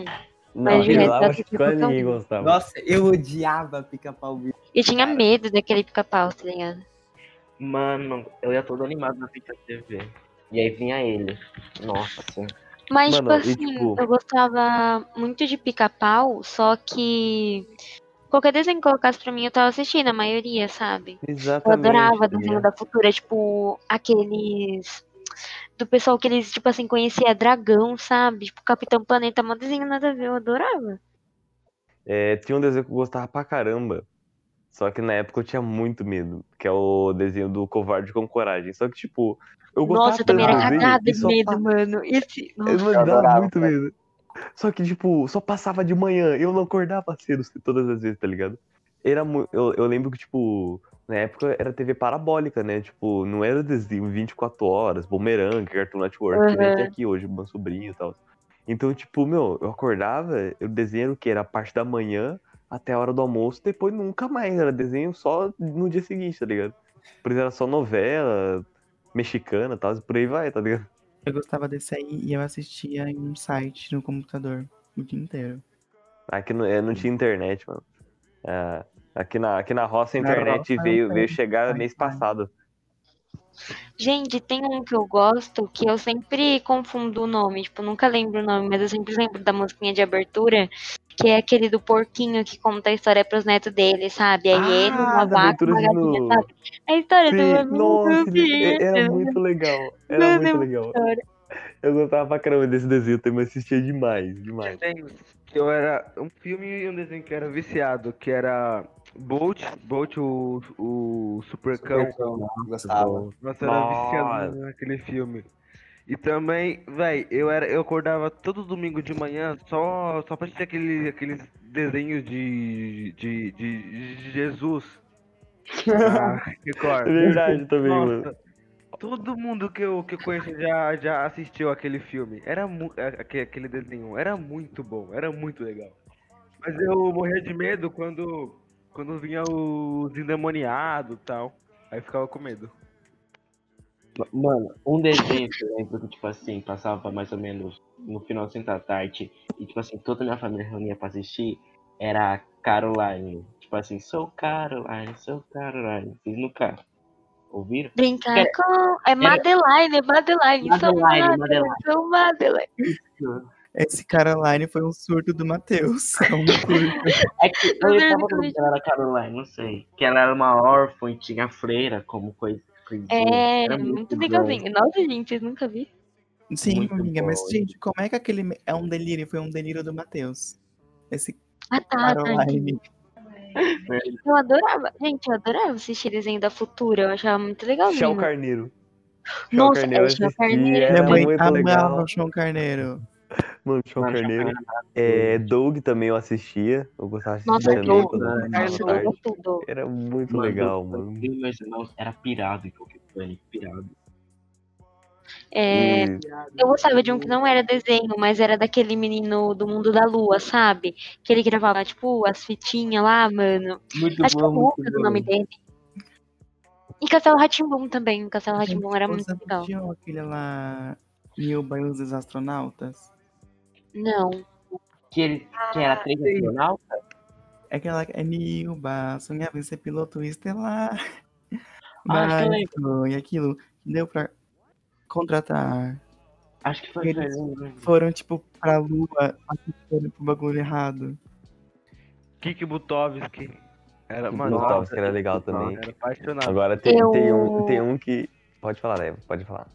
Não, Mas eu eu acho que ninguém gostava. Nossa, eu odiava pica-pau Biruta. Eu tinha medo daquele pica-pau, tá ligado? Mano, eu ia todo animado na frente da TV. E aí vinha ele. Nossa, assim. Mas, Mano, e, tipo assim, tipo- eu gostava muito de pica-pau, só que qualquer desenho que colocasse pra mim, eu tava assistindo, a maioria, sabe? Eu Exatamente. adorava tá desenho da Futura, tipo, aqueles. Do pessoal que eles, tipo assim, conhecia dragão, sabe? Tipo, Capitão Planeta, mó desenho nada a ver, eu adorava. É, tinha um desenho que eu gostava pra caramba. Só que na época eu tinha muito medo. Que é o desenho do Covarde com Coragem. Só que, tipo, eu gostava Nossa, eu também era cagada de medo, pa- mano. Esse. Eu Nossa, me dava adorava, muito medo. Só que, tipo, só passava de manhã. Eu não acordava cedo todas as vezes, tá ligado? Era mu- eu, eu lembro que, tipo, na época era TV parabólica, né? Tipo, não era desenho 24 horas, Boomerang, Cartoon Network, que nem Uhum. tem aqui hoje, meu sobrinho e tal. Então, tipo, meu, eu acordava, eu desenho o que? Era a parte da manhã até a hora do almoço, depois nunca mais. Era desenho só no dia seguinte, tá ligado? Por isso era só novela mexicana e tal, e por aí vai, tá ligado? Eu gostava desse aí e eu assistia em um site no computador o dia inteiro. Aqui não, é, não tinha internet, mano. É, aqui, na, aqui na roça a Na internet roça, veio, tem veio chegar mês passado. Gente, tem um que eu gosto que eu sempre confundo o nome, tipo, nunca lembro o nome, mas eu sempre lembro da musiquinha de abertura, que é aquele do porquinho que conta a história pros netos dele, sabe? Aí ele, uma Ah, vaca, uma galinha, sabe? É a história do Sim, amigo nossa, bicho. era muito legal. Era é muito muito legal. hora. Eu gostava pra caramba desse desenho, eu também assistia demais, demais. eu era um filme e um desenho que era viciado, que era Bolt, Bolt o, o Supercão. Supercão, Gostava. Nossa, eu era viciado naquele filme. E também, véi, eu era, eu acordava todo domingo de manhã só, só pra assistir aquele, aqueles desenhos de, de, de, de Jesus. Ah, Record. É verdade também, mano. Nossa, todo mundo que eu, que eu conheço já, já assistiu aquele filme. Era aque- aquele desenho. Era muito bom, era muito legal. Mas eu morria de medo quando, quando vinha os endemoniados e tal. Aí ficava com medo. Mano, um desenho que eu lembro que, tipo assim, passava mais ou menos no finalzinho da tarde e, tipo assim, toda a minha família reunia pra assistir era a Caroline. Tipo assim, sou Caroline, sou Caroline. Vocês nunca ouviram? Brincar Era- com. É Madeline, é Madeline. Sou Madeline, sou Madeline. Esse Caroline foi um surto do Matheus. É um surto. É que eu lembro lembrava que dela era Caroline, não sei. Que ela era uma órfã e tinha freira como coisa. Coisinha. É, Era muito bom. legalzinho. Nossa, gente, vocês nunca viram. Sim, Muito amiga, mas bom. gente, como é que aquele é um delírio? Foi um delírio do Matheus. Esse Ah, tá, tá. entendi. Caroline. Eu adorava. Gente, eu adorava assistir desenho da Futura. Eu achava muito legalzinho. Shell Carneiro. Nossa, Carneiro é, assistia, Carneiro. era Minha mãe muito amava legal. o João Carneiro. Mano, Shell Mano, Carneiro. Chacana É, Doug também eu assistia. Eu gostava de Nossa, assistir também Doug, né? Nossa, tarde. tudo. Era muito Mano, legal, mano. era pirado em Panic, pirado. É, E- eu gostava de um que não era desenho, mas era daquele menino do mundo da lua, sabe? Que ele gravava, tipo, as fitinhas lá, mano. Muito Acho que é bom, o Lucas o bom. nome dele. E Castelo Ratimbum também. O Castelo Ratimbum era muito legal. assistiu aquele lá, Nilba e os Astronautas? Não. Que, ele, que era três astronautas? É aquela é Nilba, sonhava em ser piloto estelar. Ah, Mas foi aquilo que deu pra contratar. Acho que foi. Eles foram, tipo, pra lua, assistindo pro bagulho errado. Kiki Butovski. Era, mano, que era legal também. era apaixonado. Agora tem, Eu- tem, um, tem um que. Pode falar, Eva, pode falar.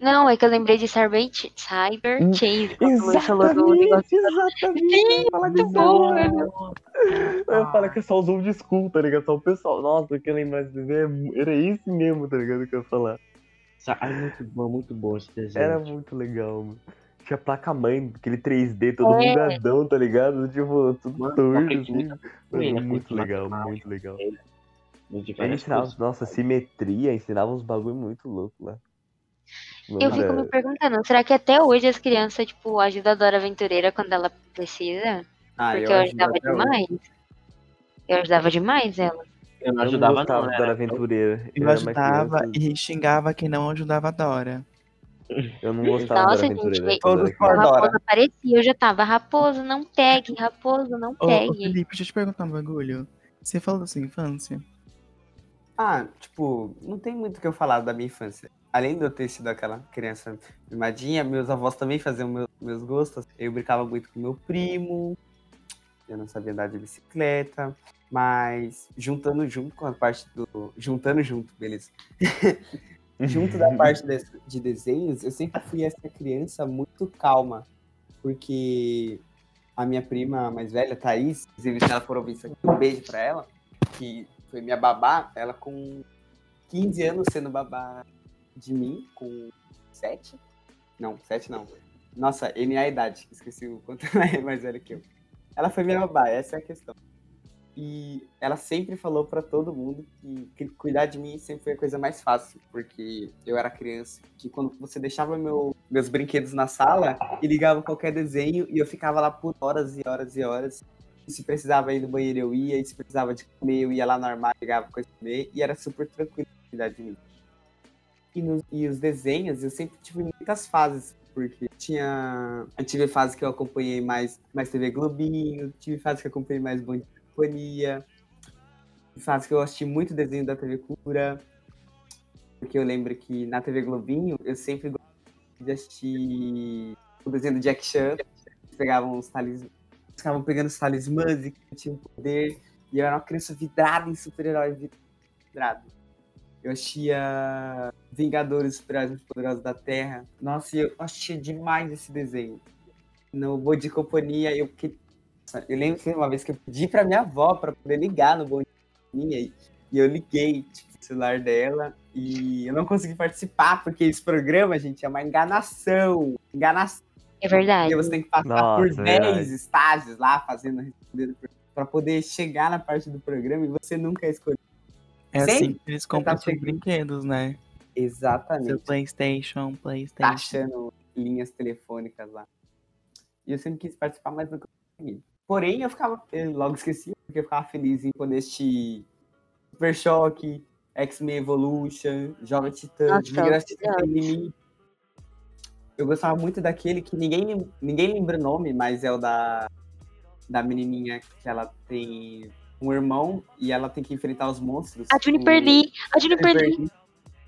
Não, é que eu lembrei de Cyber, Cyber Hum, Chase. Quando o Luiz falou do negócio. exatamente. Sim, muito bom, velho. Eu falo que é só os old school, tá ligado? Só o pessoal. Nossa, que eu desse desenho. é- Era esse mesmo, tá ligado? Que eu ia falar. Ah, muito bom, muito bom esse desenho. Era muito legal, mano. Tinha placa-mãe, aquele 3D todo É. bugadão, tá ligado? Tipo, tudo torto, assim. ele, Mano, muito aprendi legal, muito legal. De Ele ensinava, nossa, simetria, ensinava uns bagulho muito louco lá. Eu fico me perguntando, será que até hoje as crianças, tipo, ajudam a Dora Aventureira quando ela precisa? Ah, Porque eu, ajudo ajudava hoje. demais. Eu ajudava demais ela. Eu não Eu ajudava, gostava não. da Era... aventureira. Eu mais ajudava e xingava quem não ajudava a Dora. Eu não gostava Nossa, da gente, aventureira. e- quando Todos por. Dora. Raposo aparecia, eu já tava, Raposo, não pegue, Raposo, não Ô, ô, pegue. Felipe, deixa eu te perguntar um bagulho. Você falou da sua infância? Ah, tipo, não tem muito o que eu falar da minha infância. Além de eu ter sido aquela criança mimadinha, meus avós também faziam meu- meus gostos. Eu brincava muito com meu primo. Eu não sabia andar de bicicleta. Mas juntando junto com a parte do. Juntando junto, beleza. junto da parte de, de desenhos, eu sempre fui essa criança muito calma. Porque a minha prima mais velha, Thaís, inclusive se ela for ouvir isso aqui, um beijo pra ela, que foi minha babá, ela com 15 anos sendo babá de mim, com 7. Não, 7 não. Nossa, N é a idade, esqueci o quanto ela é mais velha que eu. Ela foi minha babá, essa é a questão. E ela sempre falou pra todo mundo que, cuidar de mim sempre foi a coisa mais fácil, porque eu era criança, que quando você deixava meu, meus brinquedos na sala e ligava qualquer desenho e eu ficava lá por horas e horas e horas. E se precisava ir no banheiro eu ia, e se precisava de comer eu ia lá no armário, pegava coisa pra comer, e era super tranquilo cuidar de mim. E, no- e os desenhos, eu sempre tive muitas fases, porque tinha. Eu tive fase que eu acompanhei mais, mais TV Globinho, tive fase que eu acompanhei mais Bom Dia e Companhia, fase que eu assisti muito desenho da TV Cura, porque eu lembro que na TV Globinho eu sempre gostava de assistir o desenho do Jack Chan, pegavam os talismãs, ficavam pegando os talismãs e tinham poder, e eu era uma criança vidrada em super-herói, vidrada. Eu assistia Vingadores Muito Poderosos da Terra. Nossa, e eu assistia demais esse desenho. No Bom de Companhia, eu que... Eu lembro que uma vez que eu pedi pra minha avó pra poder ligar no Bom de Companhia, e eu liguei tipo, o celular dela, e eu não consegui participar, porque esse programa, gente, é uma enganação. Enganação. É verdade. Porque você tem que passar Nossa, por é 10 verdade. estágios lá, fazendo, respondendo, pra poder chegar na parte do programa, e você nunca escolheu. É Sempre assim que eles compram tá seus brinquedos, né? Seu Exatamente. Playstation, Playstation. taxando linhas telefônicas lá. E eu sempre quis participar, mas nunca consegui. Porém, eu ficava, eu logo esqueci, porque eu ficava feliz em poder assistir Super Choque, X-Men Evolution, Jovem Titã, Nossa, Migração eu- gostava muito daquele que ninguém, ninguém lembra o nome, mas é o da, da menininha que ela tem um irmão e ela tem que enfrentar os monstros. A Juniper Lee, a Juniper Lee.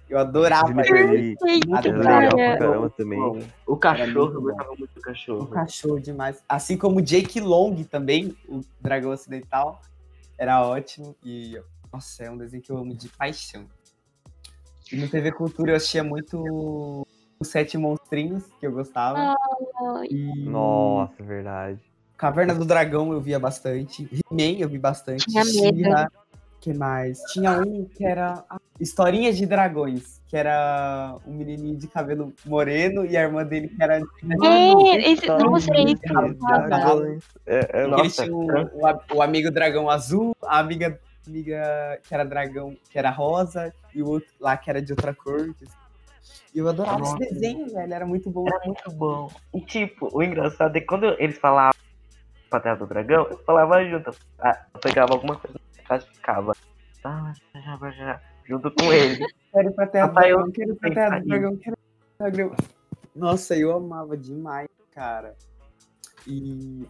Eu adorava Juniper ele. Caramba também. O cachorro, eu gostava muito do O cachorro. cachorro demais. Assim como o Jake Long também, o dragão ocidental, era ótimo. E, nossa, é um desenho que eu amo de paixão. E no TV Cultura eu assistia muito os Sete Monstrinhos, que eu gostava. Ai, E Nossa, verdade. Caverna do Dragão eu via bastante. He-Man eu vi bastante. Tinha que mais? Tinha um que era Historinhas de Dragões, que era um menininho de cabelo moreno e a irmã dele que era... É, esse, era isso que eu Dragões. falava. É, é, o, o amigo dragão azul, a amiga, amiga que era dragão, que era rosa, e o outro lá que era de outra cor. E eu adorava Nossa. esse desenho, velho. Era muito bom. Era muito bom. E tipo, o engraçado é que quando eles falavam Patrulha do Dragão, eu falava junto. Ah, Eu pegava alguma coisa na casa e ficava. "Ah, junto com ele. Quero pra terra do dragão, quero pra terra do dragão, quero pra dragão. Nossa, eu amava demais, cara. E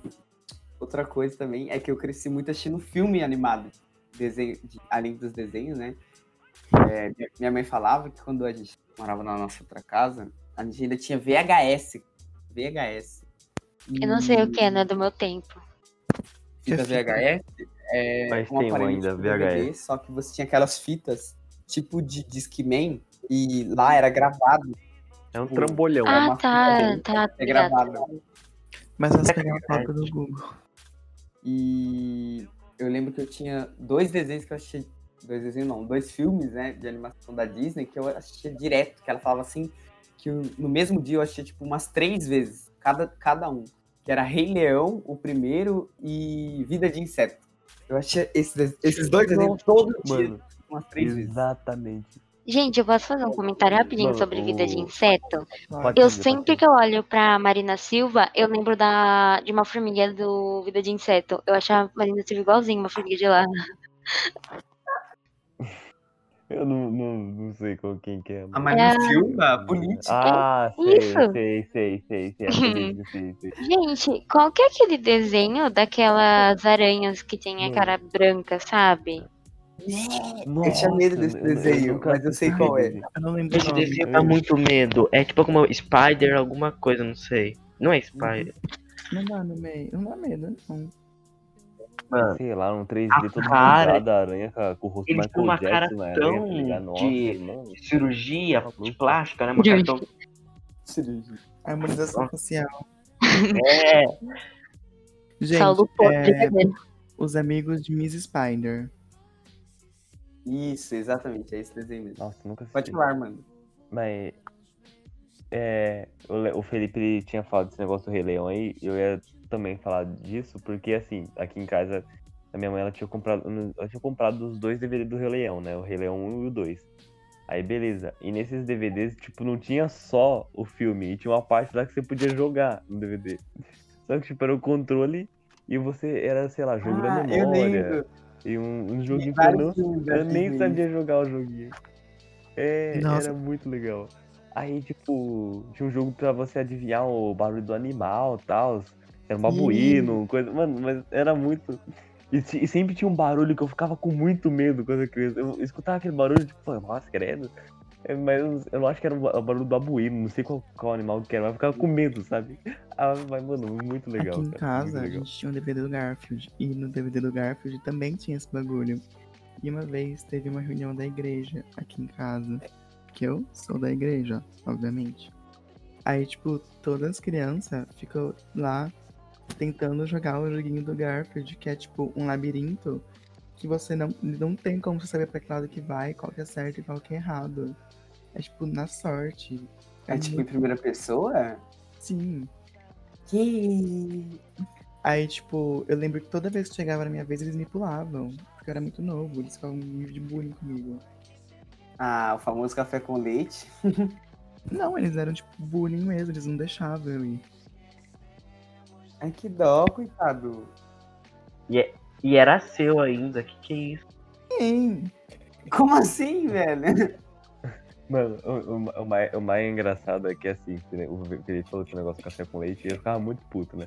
outra coisa também é que eu cresci muito assistindo filme animado. Desenho, de- além dos desenhos, né? É, minha mãe falava que quando a gente morava na nossa outra casa, a gente ainda tinha VHS. VHS. Eu não sei o que é, não é do meu tempo. Fita? VHS é Mas um tem ainda, DVD, VHS. só que você tinha aquelas fitas tipo de Discman e lá era gravado, É um Tipo, trambolhão. é Ah, uma tá, fita tá, é obrigado. gravado. Mas elas pegaram a foto do Google. E eu lembro que eu tinha dois desenhos que eu assistia, dois desenhos não, dois filmes, né, de animação da Disney que eu assistia direto, que ela falava assim, que eu- no mesmo dia eu assistia tipo umas três vezes, cada, cada um. Que era Rei Leão, o primeiro, e Vida de Inseto. Eu assistia esses, esses dois desenhos todo dia, Mano, umas três vezes. exatamente. Gente, eu posso fazer um comentário rapidinho Mano, sobre vida de inseto? Pode Eu sempre pode que eu olho pra Marina Silva, eu lembro da, de uma formiga do Vida de Inseto. Eu achava a Marina Silva igualzinha uma formiga de lá. Eu não, não, não sei qual quem que é. A mano. Marina É. Silva, política. Ah, sei, Isso. sei, sei, sei, sei, sei, sei, sei. Gente, qual que é aquele desenho daquelas aranhas que tem a cara branca, sabe? eu tinha medo desse Nossa, desenho, nunca mas eu sei qual é. esse Eu não lembro Esse nome. desenho dá muito medo. É tipo como Spider, alguma coisa, não sei. Não é Spider. Não dá no meio. Não dá medo, não. Mano, Sei lá, um 3D A todo cara- bugado, a aranha com, com o rosto Ele mais tem uma cara tão aranha, tá? Nossa, de- mano. cirurgia de plástica, né? Uma cara tão... Harmonização Nossa. facial. É, Gente, Saulo é, os amigos de Miss Spider. Isso, exatamente, é esse desenho mesmo. Nossa, nunca assisti. Pode falar, mano. Mas. É, o, Felipe ele tinha falado desse negócio do Rei Leão aí, eu ia também falar disso, porque assim, aqui em casa, a minha mãe ela tinha comprado. Ela tinha comprado os dois DVDs do Rei Leão, né? O Rei Leão 1 e o 2. Aí beleza. E nesses DVDs, tipo, não tinha só o filme, e tinha uma parte lá que você podia jogar no DVD. Só que, tipo, era o controle e você era, sei lá, jogo da Ah, eu memória. E um, um joguinho que eu não eu assim nem sabia jogar o joguinho. É, Nossa. era muito legal. Aí, tipo, tinha um jogo pra você adivinhar o barulho do animal e tal. Era um babuíno, coisa. Mano, mas era muito. E, e sempre tinha um barulho que eu ficava com muito medo quando eu criança. Eu escutava aquele barulho, tipo, nossa, credo. É, Mas eu não- eu não acho que era o ba- o barulho do babuíno, não sei qual, qual animal que era, mas eu ficava com medo, sabe? Ah, mas, mano, muito legal. Aqui em cara, casa, a gente tinha um DVD do Garfield. E no DVD do Garfield também tinha esse bagulho. E uma vez teve uma reunião da igreja aqui em casa. Que eu sou da igreja, obviamente. Aí, tipo, todas as crianças ficam lá tentando jogar o joguinho do Garfield, que é tipo um labirinto que você não, não tem como você saber pra que lado que vai, qual que é certo e qual que é errado. É tipo na sorte. É tipo em primeira pessoa? Sim. Que. Aí, tipo, eu lembro que toda vez que chegava na minha vez, eles me pulavam. Porque eu era muito novo, eles ficavam de bullying comigo. Ah, o famoso café com leite. Não, eles eram, tipo, bullying mesmo, eles não deixavam eu ir. Ai, que dó, coitado. e era seu ainda, que que é isso? Sim. Como assim, velho? Mano, o, o, o mais, o mais engraçado é que assim, o Felipe falou que o negócio de café com leite, eu ficava muito puto, né?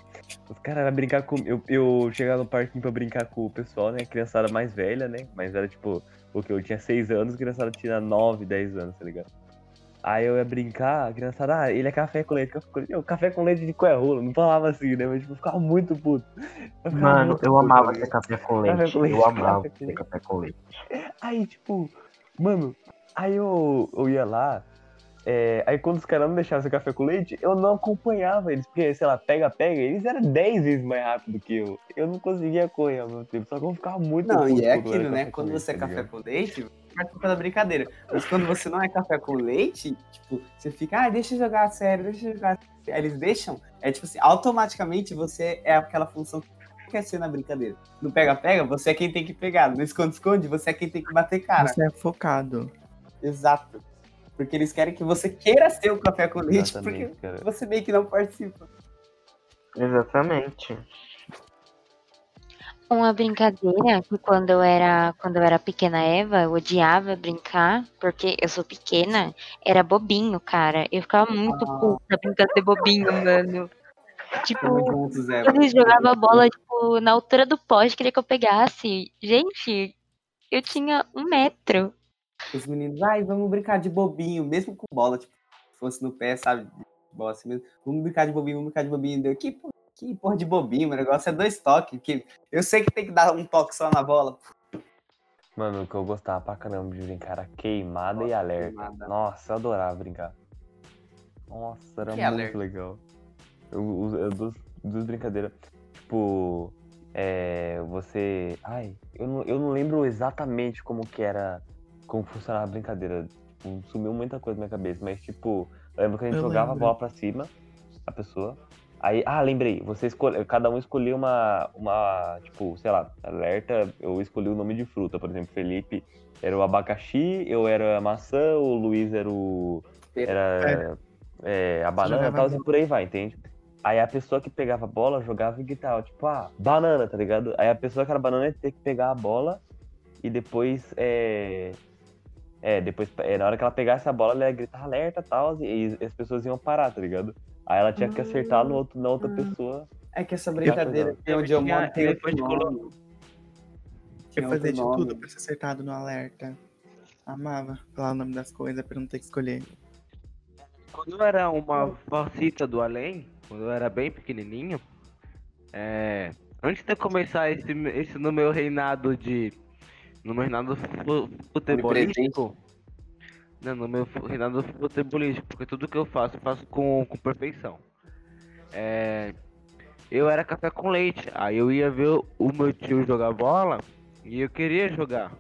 Os caras iam brincar com. Eu, eu chegava no parquinho pra brincar com o pessoal, né? Criançada mais velha, né? Mas era tipo, porque eu tinha 6 anos, a criançada tinha 9, 10 anos, tá ligado? Aí eu ia brincar, a criançada, ah, ele é café com leite, café com leite. Eu, café com leite de qual é rolo? Não falava assim, né? Mas tipo, eu ficava muito puto. Eu ficava Mano, muito eu puto, amava ter ligado? café com Café leite. com leite, Eu amava café leite. café com leite. Aí, tipo, mano, aí eu, eu ia lá, é, aí quando os caras não deixavam esse café com leite, eu não acompanhava eles, porque, sei lá, pega-pega, eles eram 10 vezes mais rápido que eu. Eu não conseguia correr ao meu tempo, só que eu ficava muito Não, e é aquilo, né? café Quando leite, você é tá café com leite, participa da brincadeira. Mas quando você não é café com leite, tipo, você fica, ah, deixa eu jogar a sério, deixa eu jogar a sério. Eles deixam, é tipo assim, automaticamente você é aquela função que quer ser na brincadeira. No pega-pega, você é quem tem que pegar. No esconde-esconde, você é quem tem que bater cara. Você é focado. Exato. Porque eles querem que você queira ser o café com leite, porque Exatamente, cara. você meio que não participa. Exatamente. Uma brincadeira que quando eu era quando eu era pequena Eva, eu odiava brincar, porque eu sou pequena, era bobinho, cara. Eu ficava muito Ah. puta brincando de bobinho, mano. Tipo, Tamo juntos, Eva. Eles jogavam a bola, tipo, na altura do poste, queria que eu pegasse. Gente, eu tinha um metro. Os meninos, ai, vamos brincar de bobinho, mesmo com bola, tipo, se fosse no pé, sabe? Bola assim mesmo. Vamos brincar de bobinho, vamos brincar de bobinho. Deu, que, que porra de bobinho, o negócio é dois toques. Que eu sei que tem que dar um toque só na bola. Mano, o que eu gostava pra caramba de brincar era queimada e alerta. Queimada. Nossa, eu adorava brincar. Nossa, era que muito alerta? legal. Eu, eu, eu duas, duas brincadeiras. Tipo, é, você. Ai, eu não, eu não lembro exatamente como que era. Como funcionava a brincadeira. Tipo, sumiu muita coisa na minha cabeça. Mas, tipo, eu lembro que a gente Eu jogava lembro. a bola pra cima, a pessoa. Aí, ah, lembrei, você escolhe, cada um escolhia uma, uma, tipo, sei lá, alerta, eu escolhi o nome de fruta, por exemplo, Felipe era o abacaxi, eu era a maçã, o Luiz era o, era é, a banana e tal, e por aí vai, entende? Aí a pessoa que pegava a bola jogava e gritava, tipo, ah, banana, tá ligado? Aí a pessoa que era banana ia ter que pegar a bola e depois, é, é, depois, é, na hora que ela pegasse a bola, ela ia gritar alerta e tal, e, e as pessoas iam parar, tá ligado? Aí ela tinha que acertar no outro, na outra pessoa. É que essa brincadeira tem onde eu moro tem outro de nome. Eu outro de nome. tudo pra ser acertado no alerta. Amava falar o nome das coisas pra não ter que escolher. Quando eu era uma falsita do além, quando eu era bem pequenininho, é, antes de eu começar esse, esse no meu reinado de. No meu reinado fu- futebolístico. Não, no meu reinado futebolístico, porque tudo que eu faço, eu faço com, com perfeição. É, eu era café com leite, aí eu ia ver o meu tio jogar bola e eu queria jogar.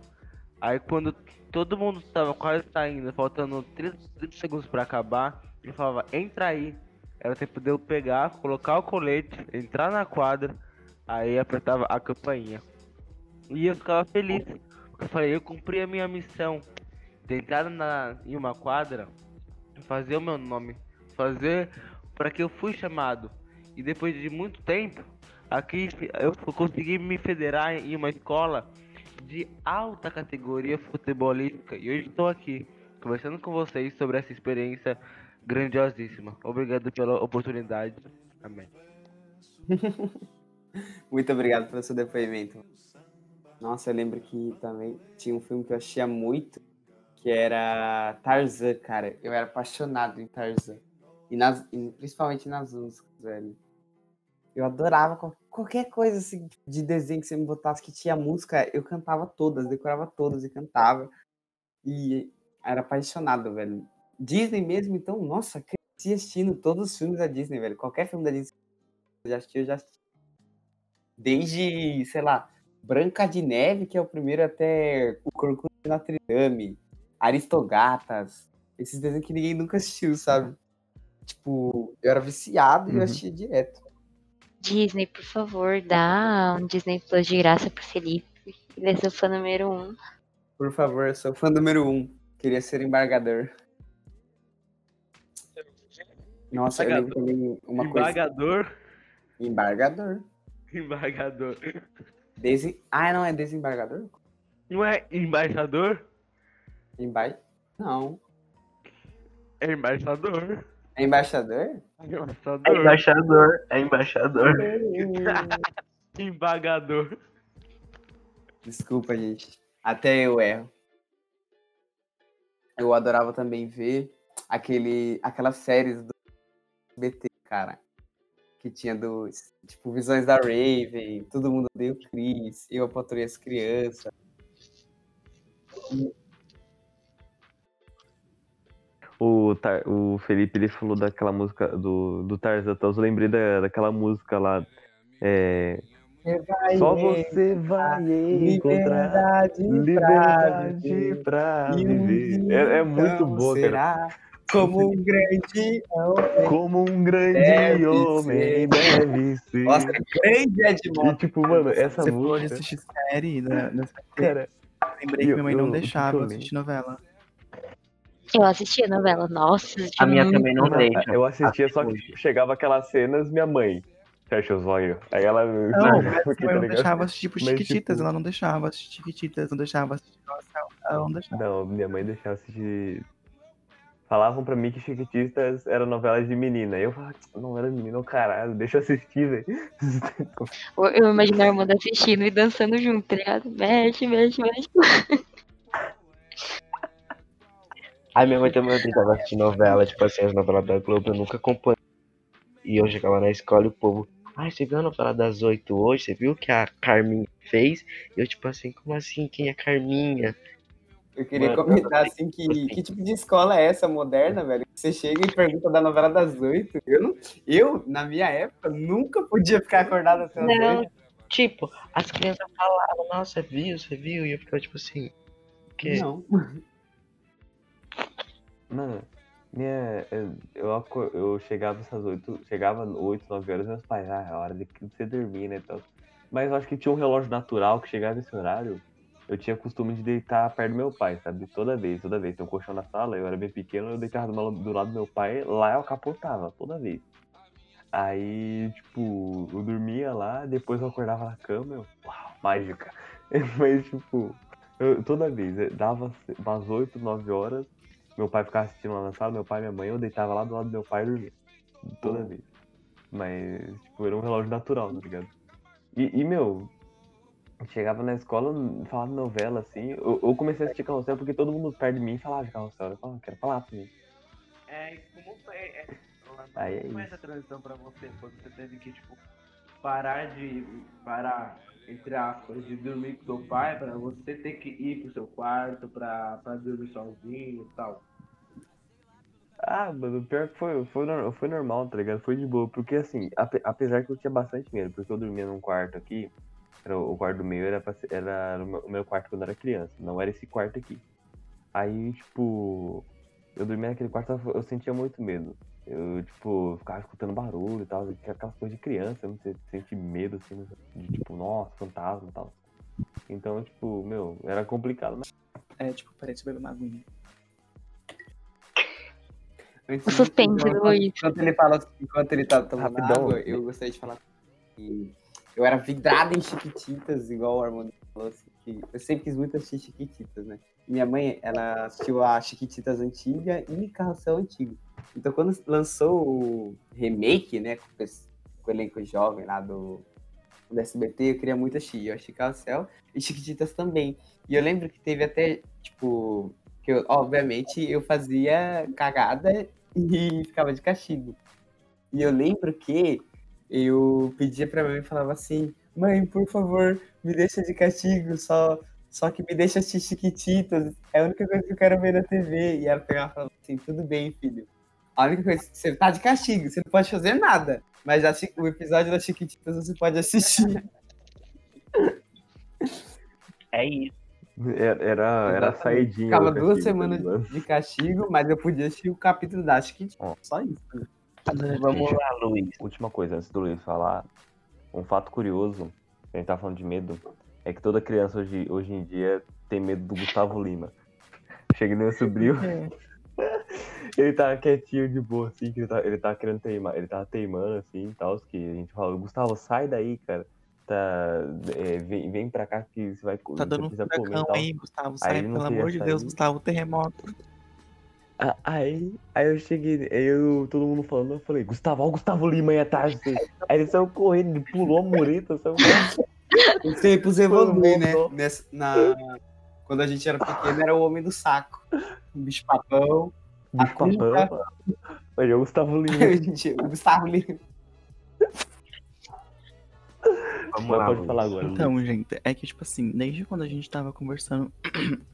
Aí quando todo mundo tava quase saindo, faltando 30, 30 segundos pra acabar, ele falava, entra aí. Era tempo de eu pegar, colocar o colete, entrar na quadra, aí apertava a campainha. E eu ficava feliz. Porque eu falei, eu cumpri a minha missão. De na, em uma quadra, fazer o meu nome, fazer para que eu fui chamado. E depois de muito tempo, aqui eu consegui me federar em uma escola de alta categoria futebolística. E hoje estou aqui, conversando com vocês sobre essa experiência grandiosíssima. Obrigado pela oportunidade. Amém. Muito obrigado pelo seu depoimento. Nossa, eu lembro que também tinha um filme que eu achei muito, que era Tarzan, cara. Eu era apaixonado em Tarzan. E, nas, e principalmente nas músicas, velho. Eu adorava qual- qualquer coisa assim, de desenho que você me botasse que tinha música, eu cantava todas, decorava todas e cantava. E era apaixonado, velho. Disney mesmo, então, nossa, cresci assistindo todos os filmes da Disney, velho. Qualquer filme da Disney que eu já assisti, eu já assisti. Desde, sei lá, Branca de Neve, que é o primeiro, até o Crocodilo de Notre Dame, Aristogatas, esses desenhos que ninguém nunca assistiu, sabe? Tipo, eu era viciado e eu Uhum. assistia direto. Disney, por favor, dá um Disney Plus de graça pro Felipe. Ele é seu fã número um. Por favor, eu sou fã número um. Queria ser embargador. Nossa, eu lembro também uma coisa. Embargador. Embargador. Embargador. Desen... Ah, não é desembargador? Não é embaixador? Emba... Não. É embaixador. É embaixador? É Embaixador. embaixador, é embaixador. Embagador. Desculpa, gente. Até eu erro. Eu adorava também ver aquele, aquelas séries do BT, cara. Que tinha dos, tipo, Visões da Raven, Todo Mundo Deu Chris, Eu, a Patrulha e as Crianças. O, Tar- o Felipe ele falou daquela música do, do Tarzan, então eu lembrei da, daquela música lá. É, só você vai encontrar Liberdade, liberdade pra pra viver. E um É, é muito então, boa, cara. será Como um grande homem. Como um grande Deve homem ser. deve ser. Nossa, grande E Edmond. tipo, mano, essa Você falou de música. assistir série, da, da Cara, lembrei que eu- minha mãe eu- não que deixava que eu assistir novela. Eu assistia a novela, nossa, A minha muito. também não deixa. eu assistia, só que tipo, chegava aquelas cenas, minha mãe. Fecha os olhos. Aí ela. Não, tá não ligado? deixava assistir tipo Chiquititas, tipo- ela não deixava assistir Chiquititas, não deixava assistir ela não deixava. Não, minha mãe deixava assistir. Falavam pra mim que Chiquitistas era novela de menina. Eu falava, novela de menina, ô caralho, deixa eu assistir, velho. Eu, eu imagino a irmã assistindo e dançando junto, tá ligado? Mexe, mexe, mexe. Aí minha mãe também tentava assistir novela, tipo assim, as novelas da Globo, eu nunca acompanhei. E eu chegava na escola e o povo, ai, você viu a novela das oito hoje? Você viu o que a Carminha fez? E eu, tipo assim, como assim? Quem é Carminha? Eu queria Mano, comentar assim que que tipo de escola é essa moderna, velho? Você chega e pergunta da novela das oito. Eu, não, eu, na minha época, nunca podia ficar acordado até as oito. tipo, as crianças falavam, nossa, viu, você viu? E eu ficava tipo assim, que? Não. Mano, minha. Eu, eu, chegava essas oito. Chegava 8, 9 horas, meus pais, ah, é hora de você dormir, né? Mas eu acho que tinha um relógio natural que chegava nesse horário. Eu tinha costume de deitar perto do meu pai, sabe? Toda vez, toda vez. Tem um colchão na sala, eu era bem pequeno, eu deitava do lado do meu pai, lá eu capotava, toda vez. Aí, tipo, eu dormia lá, depois eu acordava na cama, eu, uau, mágica. Mas, tipo, eu- toda vez, eh, dava umas 8, 9 horas, meu pai ficava assistindo lá na sala, meu pai e minha mãe, eu deitava lá do lado do meu pai e dormia. Toda vez. Mas, tipo, era um relógio natural, tá ligado? E, e, meu, chegava na escola, falava novela, assim, eu, eu comecei a assistir carrossel porque todo mundo perto de mim falava de carrossel. Eu falava, quero falar pra mim. É, como foi, é, Aí é como foi isso. essa transição pra você? Quando você teve que, tipo, parar de. parar, entre aspas, de dormir com seu pai pra você ter que ir pro seu quarto pra dormir sozinho e tal. Ah, mano, pior que foi, foi, foi normal, tá ligado? Foi de boa, porque assim, ape- apesar que eu tinha bastante medo, porque eu dormia num quarto aqui, era o quarto do meio era, pra era o meu- quarto quando eu era criança, não era esse quarto aqui. Aí, tipo, eu dormia naquele quarto, eu sentia muito medo. Eu, tipo, ficava escutando barulho e tal, aquelas coisas de criança, não sei, senti medo, assim, de tipo, nossa, fantasma e tal. Então, tipo, meu, era complicado, mas É, tipo, parei de beber uma aguinha. O suspense do enquanto- Luiz. Enquanto ele, fala, enquanto ele tá tomando Rapidão. água, eu gostaria de falar que eu era vidrado em Chiquititas, igual o Armando falou, assim, que eu sempre quis muito assistir Chiquititas, né? Minha mãe, ela assistiu a Chiquititas antiga e Carrossel antigo. Então, quando lançou o remake, né, com, com o elenco jovem lá do, do SBT, eu queria muito assistir. Eu achei Carrossel e Chiquititas também. E eu lembro que teve até, tipo, que eu, obviamente eu fazia cagada e ficava de castigo. E eu lembro que eu pedia pra mãe e falava assim: Mãe, por favor, me deixa de castigo, só, só que me deixa assistir Chiquititas, é a única coisa que eu quero ver na TV. E ela pegava e falava assim: Tudo bem, filho. A única coisa que você tá de castigo, você não pode fazer nada. Mas a o episódio das Chiquititas você pode assistir. É isso. era, era, era saidinha. Ficava duas semanas ligado? de castigo, mas eu podia assistir o capítulo da Chiquititas. Ó. Só isso. Vamos lá, Luiz. Última coisa, antes do Luiz falar, um fato curioso, a gente tá falando de medo, é que toda criança hoje, hoje em dia tem medo do Gustavo Lima. Chega no meu sobrinho, É, ele tá quietinho de boa, assim, que ele tá, ele tá querendo teimar, ele tava teimando, assim, e tal, que a gente fala, Gustavo, sai daí, cara. Tá, é, vem, vem pra cá que você vai tá dando um furacão aí, Gustavo. Sai, não pelo amor de Deus, sair. Gustavo, terremoto. Ah, Aí, aí eu cheguei, aí eu, todo mundo falando, eu falei, Gustavo, olha o Gustavo Lima aí atrás. Aí ele saiu correndo, ele pulou a mureta, saiu correndo. Os tempos evoluem, né? Nessa, na... Quando a gente era pequeno, era o homem do saco. O bicho papão. Papão. Aí é o Gustavo Lima. Gente, o Gustavo Lima. Vamos lá, pode falar agora. Então, gente, é que, tipo assim, desde quando a gente tava conversando.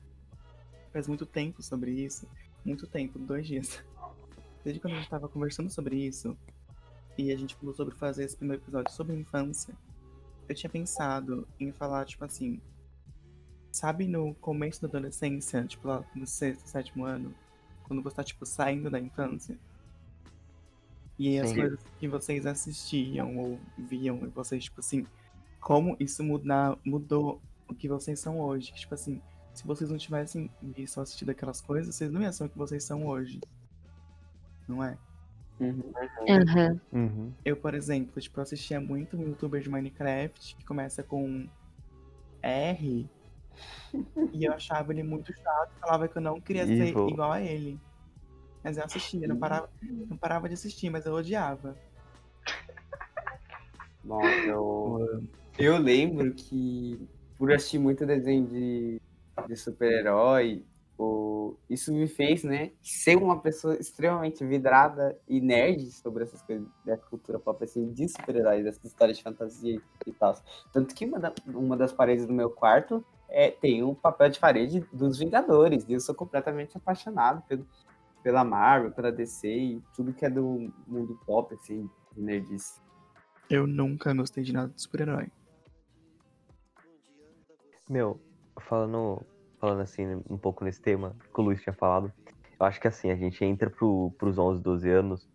faz muito tempo sobre isso. Muito tempo, dois dias. Desde quando a gente tava conversando sobre isso. E a gente falou sobre fazer esse primeiro episódio sobre infância. Eu tinha pensado em falar, tipo assim. Sabe no começo da adolescência, tipo lá no sexto, sétimo ano, quando você tá, tipo, saindo da infância? E as Sim. coisas que vocês assistiam ou viam, e vocês, tipo assim, como isso mudar, mudou o que vocês são hoje. Que, Tipo assim, se vocês não tivessem visto ou assistido aquelas coisas, vocês não iam ser o que vocês são hoje. Não é? Uhum. Uhum. Eu, por exemplo, tipo, assistia muito um youtuber de Minecraft que começa com R. e eu achava ele muito chato, falava que eu não queria ser Evil. igual a ele. Mas eu assistia, não parava, não parava de assistir, mas eu odiava. Bom, eu, eu lembro que por assistir muito desenho de, de super-herói, o- isso me fez, né, ser uma pessoa extremamente vidrada e nerd sobre essas coisas da cultura pop, assim, de super-heróis, dessas histórias de fantasia e tal. Tanto que uma, da- uma das paredes do meu quarto é, tem um papel de parede dos Vingadores, e eu sou completamente apaixonado pelo, pela Marvel, pela DC e tudo que é do mundo pop, assim, de nerdice. Eu nunca gostei de nada de super-herói. Meu, falando, falando assim, um pouco nesse tema que o Luiz tinha falado, eu acho que assim, a gente entra pro, pros 11, 12 anos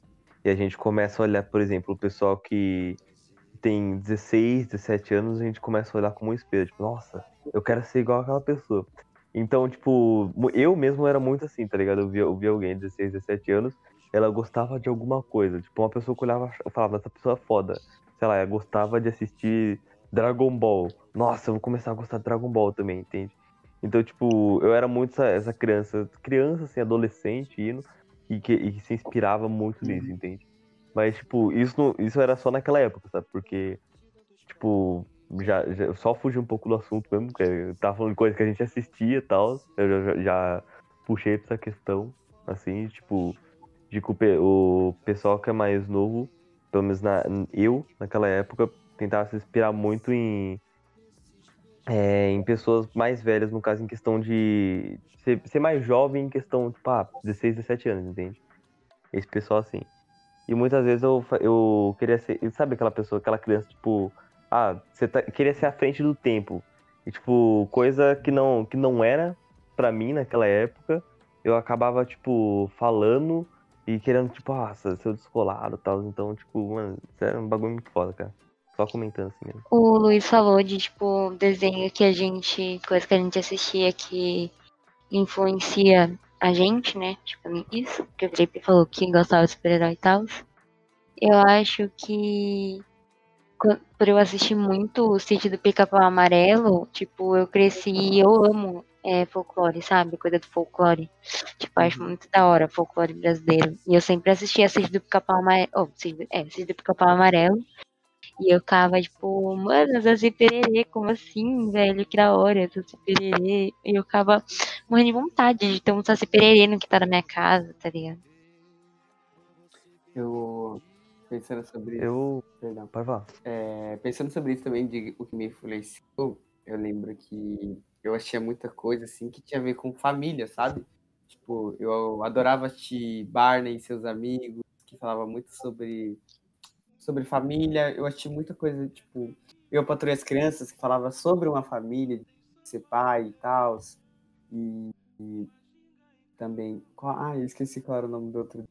e a gente começa a olhar, por exemplo, o pessoal que tem 16, 17 anos, a gente começa a olhar como um espelho, tipo, nossa, eu quero ser igual aquela pessoa. Então, tipo, eu mesmo era muito assim, tá ligado? Eu via, eu via alguém de 16, 17 anos, ela gostava de alguma coisa, tipo, uma pessoa que olhava, eu falava, essa pessoa é foda. Sei lá, ela gostava de assistir Dragon Ball. Nossa, eu vou começar a gostar de Dragon Ball também, entende? Então, tipo, eu era muito essa, essa criança, criança, assim, adolescente, indo, e que, e que se inspirava muito nisso, entende? Mas, tipo, isso, não- isso era só naquela época, sabe? Porque, tipo, já, já só fugi um pouco do assunto mesmo, porque eu tava falando de coisa que a gente assistia e tal. Eu já, já, já puxei pra essa questão, assim, tipo, de que o pessoal que é mais novo, pelo menos na, eu, naquela época, tentava se inspirar muito em, é, em pessoas mais velhas, no caso, em questão de ser, ser mais jovem, em questão, tipo, ah, 16, 17 anos, entende? Esse pessoal assim. E muitas vezes eu, eu queria ser. Sabe aquela pessoa, aquela criança, tipo. Ah, você tá, queria ser à frente do tempo. E, tipo, coisa que não, que não era pra mim naquela época. Eu acabava, tipo, falando e querendo, tipo, ah, ser descolado e tal. Então, tipo, mano, isso era um bagulho muito foda, cara. Só comentando assim mesmo. O Luiz falou de, tipo, desenho que a gente. coisa que a gente assistia que influencia a gente, né? Tipo, isso. Que o Felipe falou que gostava de super-herói e tal. Eu acho que. Por eu assistir muito o sítio do Pica-Pau Amarelo, tipo, eu cresci e eu amo é, folclore, sabe? Coisa do folclore. Tipo, acho muito da hora folclore brasileiro. E eu sempre assistia sítio do Pica-Pau Amarelo. Oh, é, sítio do Pica-Pau Amarelo. E eu ficava, tipo, mano, Saci Pererê, como assim, velho? Que da hora, Saci Pererê. E eu ficava morrendo de vontade de ter um Saci Pererê no que tá na minha casa, tá ligado? Eu, pensando sobre isso, Eu. perdão. Pode falar. É, pensando sobre isso também, de o que me influenciou, eu lembro que eu assistia muita coisa, assim, que tinha a ver com família, sabe? Tipo, eu adorava assistir Barney e seus amigos, que falava muito sobre, sobre família. Eu assisti muita coisa, tipo, Eu Patrulho as Crianças, que falava sobre uma família, ser pai e tal. E, e também... qual- Ah, eu esqueci qual era o nome do outro...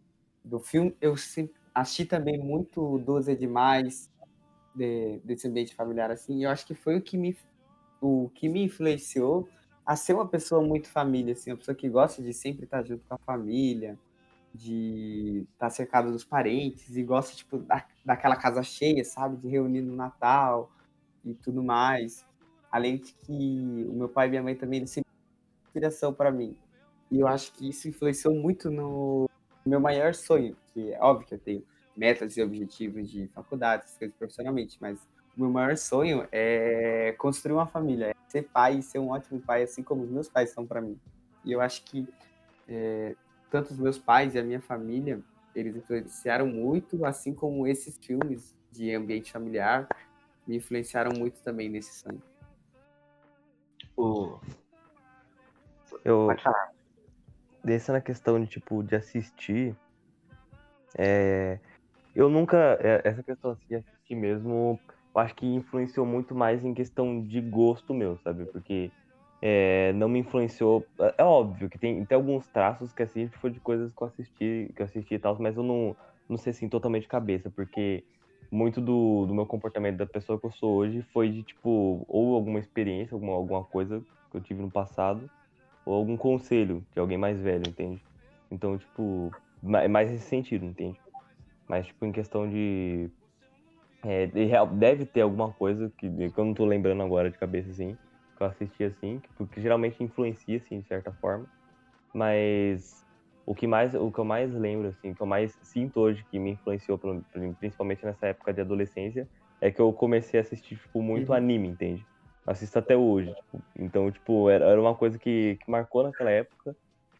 Do filme. Eu sempre assisti também muito Doze é Demais, de- desse ambiente familiar assim. E eu acho que foi o que me o que me influenciou a ser uma pessoa muito família, assim, uma pessoa que gosta de sempre estar junto com a família, de estar cercado dos parentes e gosta tipo da, daquela casa cheia, sabe, de reunir no Natal e tudo mais. Além de que o meu pai e minha mãe também eles sempre inspiração para mim. E eu acho que isso influenciou muito no meu maior sonho, que é óbvio que eu tenho metas e objetivos de faculdade, essas coisas profissionalmente, mas o meu maior sonho é construir uma família, é ser pai e ser um ótimo pai, assim como os meus pais são para mim. E eu acho que é, tanto os meus pais e a minha família, eles influenciaram muito, assim como esses filmes de ambiente familiar me influenciaram muito também nesse sonho. O... Eu, Pode falar. dessa na questão de tipo de assistir é, eu nunca é, essa questão assim de assistir mesmo eu acho que influenciou muito mais em questão de gosto meu sabe porque é, não me influenciou é, é óbvio que tem, tem alguns traços que assim foi de coisas que eu assisti que eu assisti e tal mas eu não não sei assim totalmente de cabeça porque muito do, do meu comportamento da pessoa que eu sou hoje foi de tipo ou alguma experiência alguma alguma coisa que eu tive no passado ou algum conselho de alguém mais velho, entende? Então, tipo, é mais nesse sentido, entende? Mas, tipo, em questão de. é, de deve ter alguma coisa que, que eu não tô lembrando agora de cabeça, assim, que eu assisti assim, que, porque geralmente influencia, assim, de certa forma. Mas o que, mais, o que eu mais lembro, assim, o que eu mais sinto hoje que me influenciou, principalmente nessa época de adolescência, é que eu comecei a assistir, tipo, muito anime, entende? Assisto até hoje. tipo, então, tipo, era, era uma coisa que, que marcou naquela época.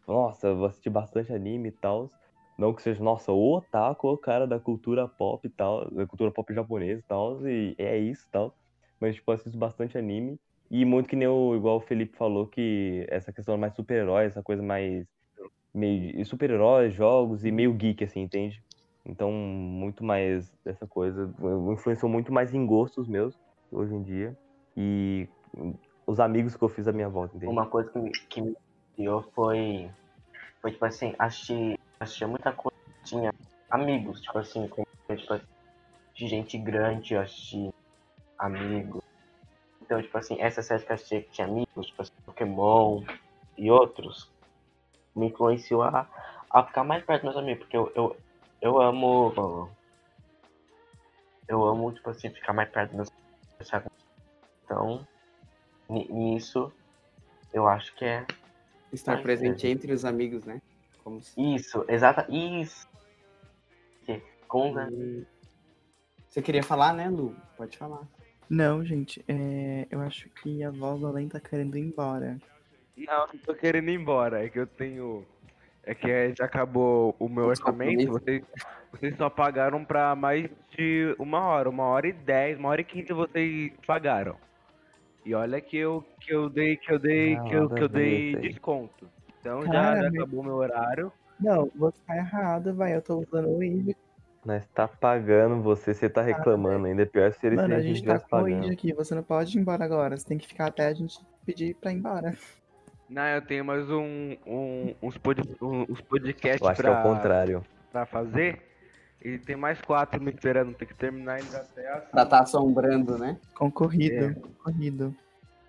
Nossa, eu assisti bastante anime e tal. Não que seja, nossa, o otaku, o cara da cultura pop e tal, da cultura pop japonesa e tal, e é isso tal. Mas, tipo, eu assisto bastante anime. E muito que nem o, igual o Felipe falou, que essa questão mais super-herói, essa coisa mais meio super-heróis, jogos e meio geek, assim, entende? Então, muito mais dessa coisa. Influenciou muito mais em gostos meus, hoje em dia. E os amigos que eu fiz à minha volta, entende? Uma coisa que me, que me criou foi, foi, tipo assim, assistir, assistir muita coisa. Tinha amigos, tipo assim, com, tipo assim, de gente grande, eu assisti amigos. Então, tipo assim, essa série que eu assisti que tinha amigos, tipo assim, Pokémon e outros, me influenciou a, a ficar mais perto dos meus amigos, porque eu, eu, eu amo. Eu amo, tipo assim, ficar mais perto dos meus amigos. Então, ni- nisso, eu acho que é Estar presente entre os amigos, né? Como se... isso, exata, isso. Com os Hum. Você queria falar, né, Lu? Pode falar. Não, gente, é, eu acho que a voz do além tá querendo ir embora. Não, não tô querendo ir embora. É que eu tenho. É que já acabou o meu orçamento. Vocês, vocês só pagaram pra mais de uma hora. Uma hora e dez, uma hora e quinze vocês pagaram. E olha que eu, que eu dei, que eu dei, Não, que eu, que eu dei desconto. Então já, Cara, já mas- acabou meu horário. Não, você tá errado, vai. Eu tô usando o Wave. Nós tá pagando você, você tá reclamando ainda. É pior se ele Mano, a gente tá com pagando. aqui. Você não pode ir embora agora. Você tem que ficar até a gente pedir pra ir embora. Não, eu tenho mais um, um, uns, pod, um- uns podcasts Eu acho que é pra, o contrário. pra fazer. E tem mais quatro me esperando. Tem que terminar eles até as Pra tá assombrando, né? Concorrido, É. concorrido.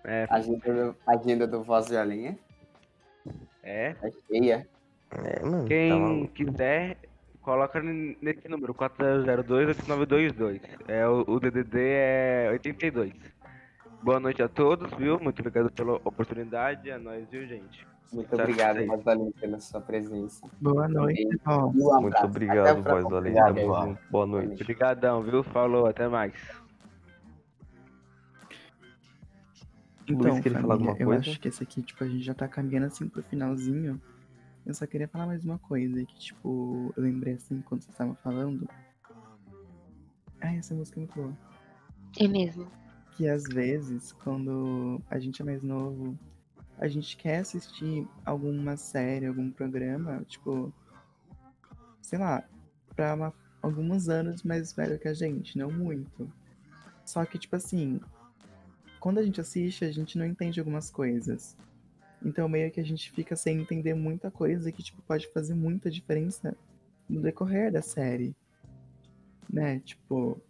É, A agenda do, a agenda do Voz de Alinha é. é cheia. É, mano, tá Quem maluco. quiser, coloca nesse número, 4002-8922. É, o, o DDD é 82. Boa noite a todos, viu? Muito obrigado pela oportunidade. É nóis, viu, gente? Muito obrigado. Voz de Alinha, pela sua presença. Boa noite, um Muito obrigado, voz do Além. Obrigado, Tamo junto. Boa noite. Obrigadão, viu? Falou, até mais. Então, Luiz, queria falar família, alguma eu coisa? acho que esse aqui, tipo, a gente já tá caminhando assim pro finalzinho. Eu só queria falar mais uma coisa que, tipo, eu lembrei assim quando você tava falando. Ai, essa música é muito boa. É mesmo. Que às vezes, quando a gente é mais novo, a gente quer assistir alguma série, algum programa, tipo, sei lá, pra uma- alguns anos mais velho que a gente, não muito. Só que, tipo assim, quando a gente assiste, a gente não entende algumas coisas. Então, meio que a gente fica sem entender muita coisa que, tipo, pode fazer muita diferença no decorrer da série. Né? Tipo,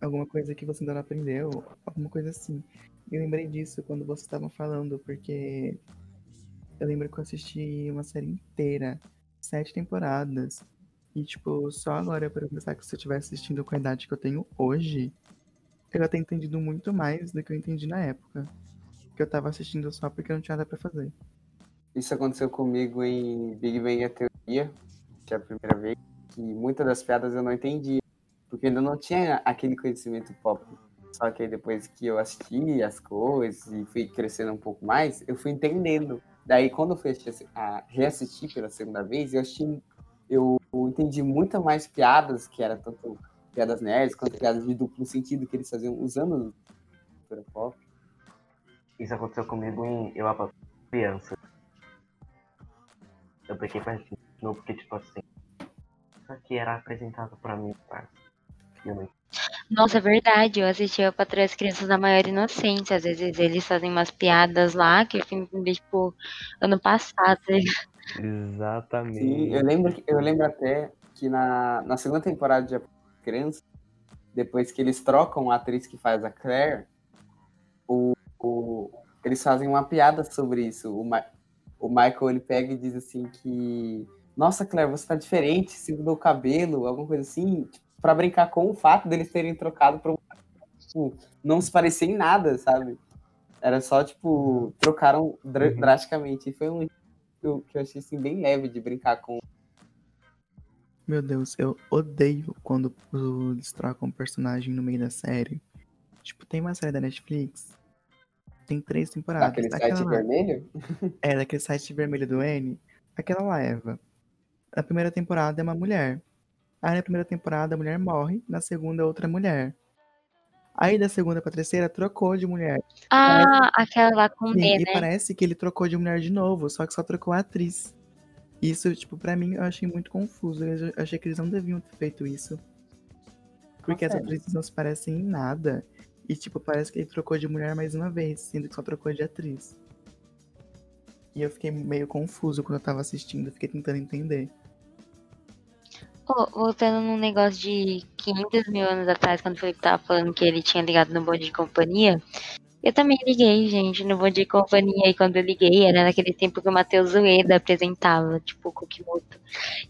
alguma coisa que você ainda não aprendeu, alguma coisa assim. Eu lembrei disso quando vocês estavam falando, porque eu lembro que eu assisti uma série inteira, sete temporadas. E, tipo, só agora para pensar que se eu estivesse assistindo com a idade que eu tenho hoje, eu ia entendido muito mais do que eu entendi na época. Que eu tava assistindo só porque não tinha nada pra fazer. Isso aconteceu comigo em Big Bang a Teoria, que é a primeira vez, que muitas das piadas eu não entendi, porque ainda não tinha aquele conhecimento pop. Só que aí depois que eu assisti as coisas e fui crescendo um pouco mais, eu fui entendendo. Daí quando eu fui assistir, a, reassistir pela segunda vez, eu assisti, eu entendi muito mais piadas, que era tanto piadas nerds quanto piadas de duplo sentido que eles faziam usando cultura pop. Isso aconteceu comigo em Eu Apa Criança. Eu peguei pra assistir de novo porque, tipo assim, isso aqui era apresentado pra mim, não Nossa, é verdade. Eu assisti a Patrulha das Crianças da Maior Inocência. Às vezes eles fazem umas piadas lá que eu entender, tipo, ano passado. tá Exatamente. Sim, eu lembro, que- eu lembro até que na, na segunda temporada de A Criança, depois que eles trocam a atriz que faz a Claire, o, o- eles fazem uma piada sobre isso. O, Ma- o Michael ele pega e diz assim que nossa, Claire, você tá diferente, se mudou o cabelo, alguma coisa assim, tipo, pra brincar com o fato deles terem trocado pra um tipo, não se parecer em nada, sabe? Era só, tipo, trocaram dra Uhum. drasticamente. E foi um que eu, que eu achei assim, bem leve de brincar com. Meu Deus, eu odeio quando eles trocam um personagem no meio da série. Tipo, tem uma série da Netflix. Tem três temporadas. Daquele Aquela site lá- vermelho? É, daquele site vermelho do N. Aquela lá, Eva. Na primeira temporada é uma mulher. Aí na primeira temporada a mulher morre, na segunda é outra mulher. Aí da segunda pra terceira trocou de mulher. Ah, aquela lá com Sim, B, e né? parece que ele trocou de mulher de novo, só que só trocou a atriz. Isso, tipo, pra mim eu achei muito confuso. Eu achei que eles não deviam ter feito isso. Porque as atrizes não se parecem em nada. E, tipo, parece que ele trocou de mulher mais uma vez, sendo que só trocou de atriz. E eu fiquei meio confuso quando eu tava assistindo, fiquei tentando entender. Voltando num negócio de 500 mil anos atrás, quando o Felipe tava falando que ele tinha ligado no bonde de companhia, eu também liguei, gente, no bonde de companhia. E quando eu liguei, era naquele tempo que o Matheus Ueda apresentava, tipo, o Kokimoto.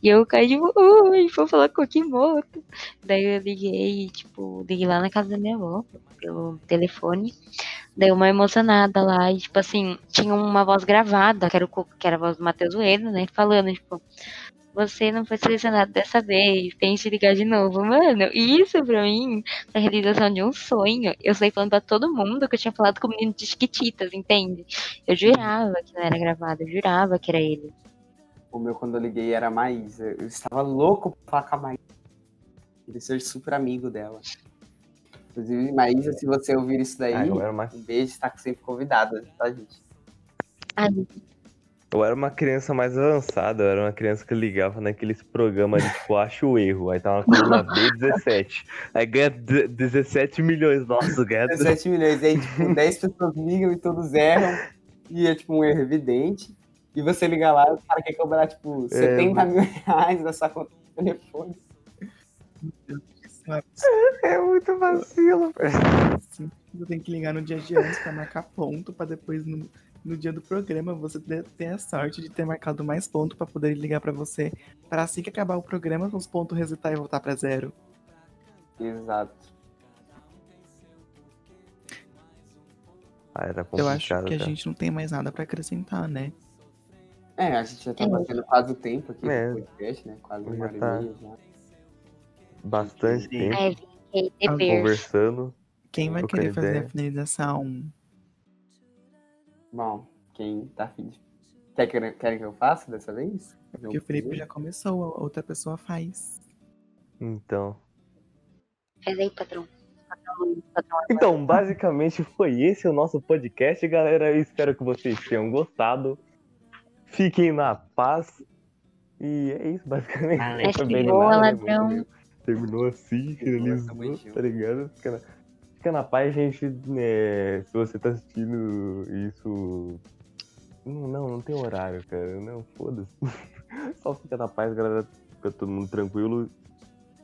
E eu caí, tipo, ui, vou falar Kokimoto. Daí eu liguei, tipo, liguei lá na casa da minha avó, pelo telefone. Daí uma emocionada lá, e tipo assim, tinha uma voz gravada, que era, o, que era a voz do Matheus Ueda, né, falando, tipo, você não foi selecionado dessa vez, tente ligar de novo. Mano, isso pra mim a realização de um sonho. Eu saí falando pra todo mundo que eu tinha falado com o menino de Chiquititas, entende? Eu jurava que não era gravado, eu jurava que era ele. O meu, quando eu liguei, era a Maísa. Eu estava louco pra falar com a Maísa. Queria ser super amigo dela. Inclusive, Maísa, se você ouvir isso daí, Ah, uma, um beijo, está sempre convidada, tá, gente? Ai, eu era uma criança mais avançada, eu era uma criança que ligava naqueles programas de tipo, acha o erro. Aí tava na coluna B17. Aí ganha de- 17 milhões. Nossa, ganha 17 milhões, aí, tipo, 10 pessoas ligam e todos erram. E é, tipo, um erro evidente. E você liga lá o cara quer cobrar, tipo, 70 mil reais da sua conta de telefone. É muito vacilo. Assim, você tem que ligar no dia de antes pra marcar ponto, pra depois no, no dia do programa você ter a sorte de ter marcado mais ponto pra poder ligar pra você. Pra assim que acabar o programa, os pontos resetar e voltar pra zero. Exato. Ah, era Eu acho que a cara. gente não tem mais nada pra acrescentar, né? É, a gente já tá É. batendo quase o tempo aqui É. do podcast, né? Quase uma hora tá. e meia já. Bastante tempo Ah, berço. conversando. Quem vai querer fazer ideia. a finalização? Bom, quem tá afim de... Quer que, querem que eu faça dessa vez? Porque o Felipe já começou, a outra pessoa faz. Então. Faz aí, patrão. Então, basicamente foi esse o nosso podcast, galera. Eu espero que vocês tenham gostado. Fiquem na paz. E é isso, basicamente. Boa, nada, né, ladrão. Terminou assim, finalizou, bonitinho. tá ligado? Fica na, fica na paz, gente. né, se você tá assistindo isso. Não, não, não tem horário, cara. Não, foda-se. Só fica na paz, galera. Fica todo mundo tranquilo.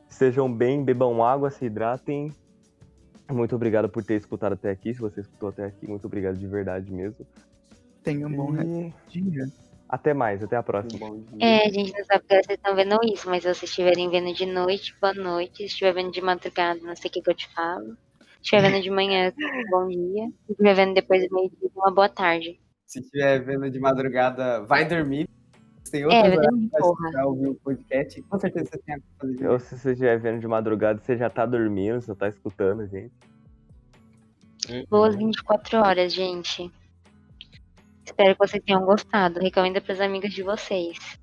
Sejam bem, bebam água, se hidratem. Muito obrigado por ter escutado até aqui. Se você escutou até aqui, muito obrigado de verdade mesmo. Tenha um bom E dia. até mais, até a próxima. É, a gente não sabe que vocês estão vendo isso, mas se vocês estiverem vendo de noite, boa noite. Se estiver vendo de madrugada, não sei o que, que eu te falo. Se estiver vendo de manhã, bom dia. Se estiver vendo depois do meio-dia, uma boa tarde. Se estiver vendo de madrugada, vai dormir. Tem É, outras horas pra escutar, ouvir o podcast. Com certeza você tem a fazer Ou se você estiver vendo de madrugada, você já tá dormindo, você tá escutando, gente. Boas 24 horas, gente. Espero que vocês tenham gostado. Recomendo para os amigos de vocês.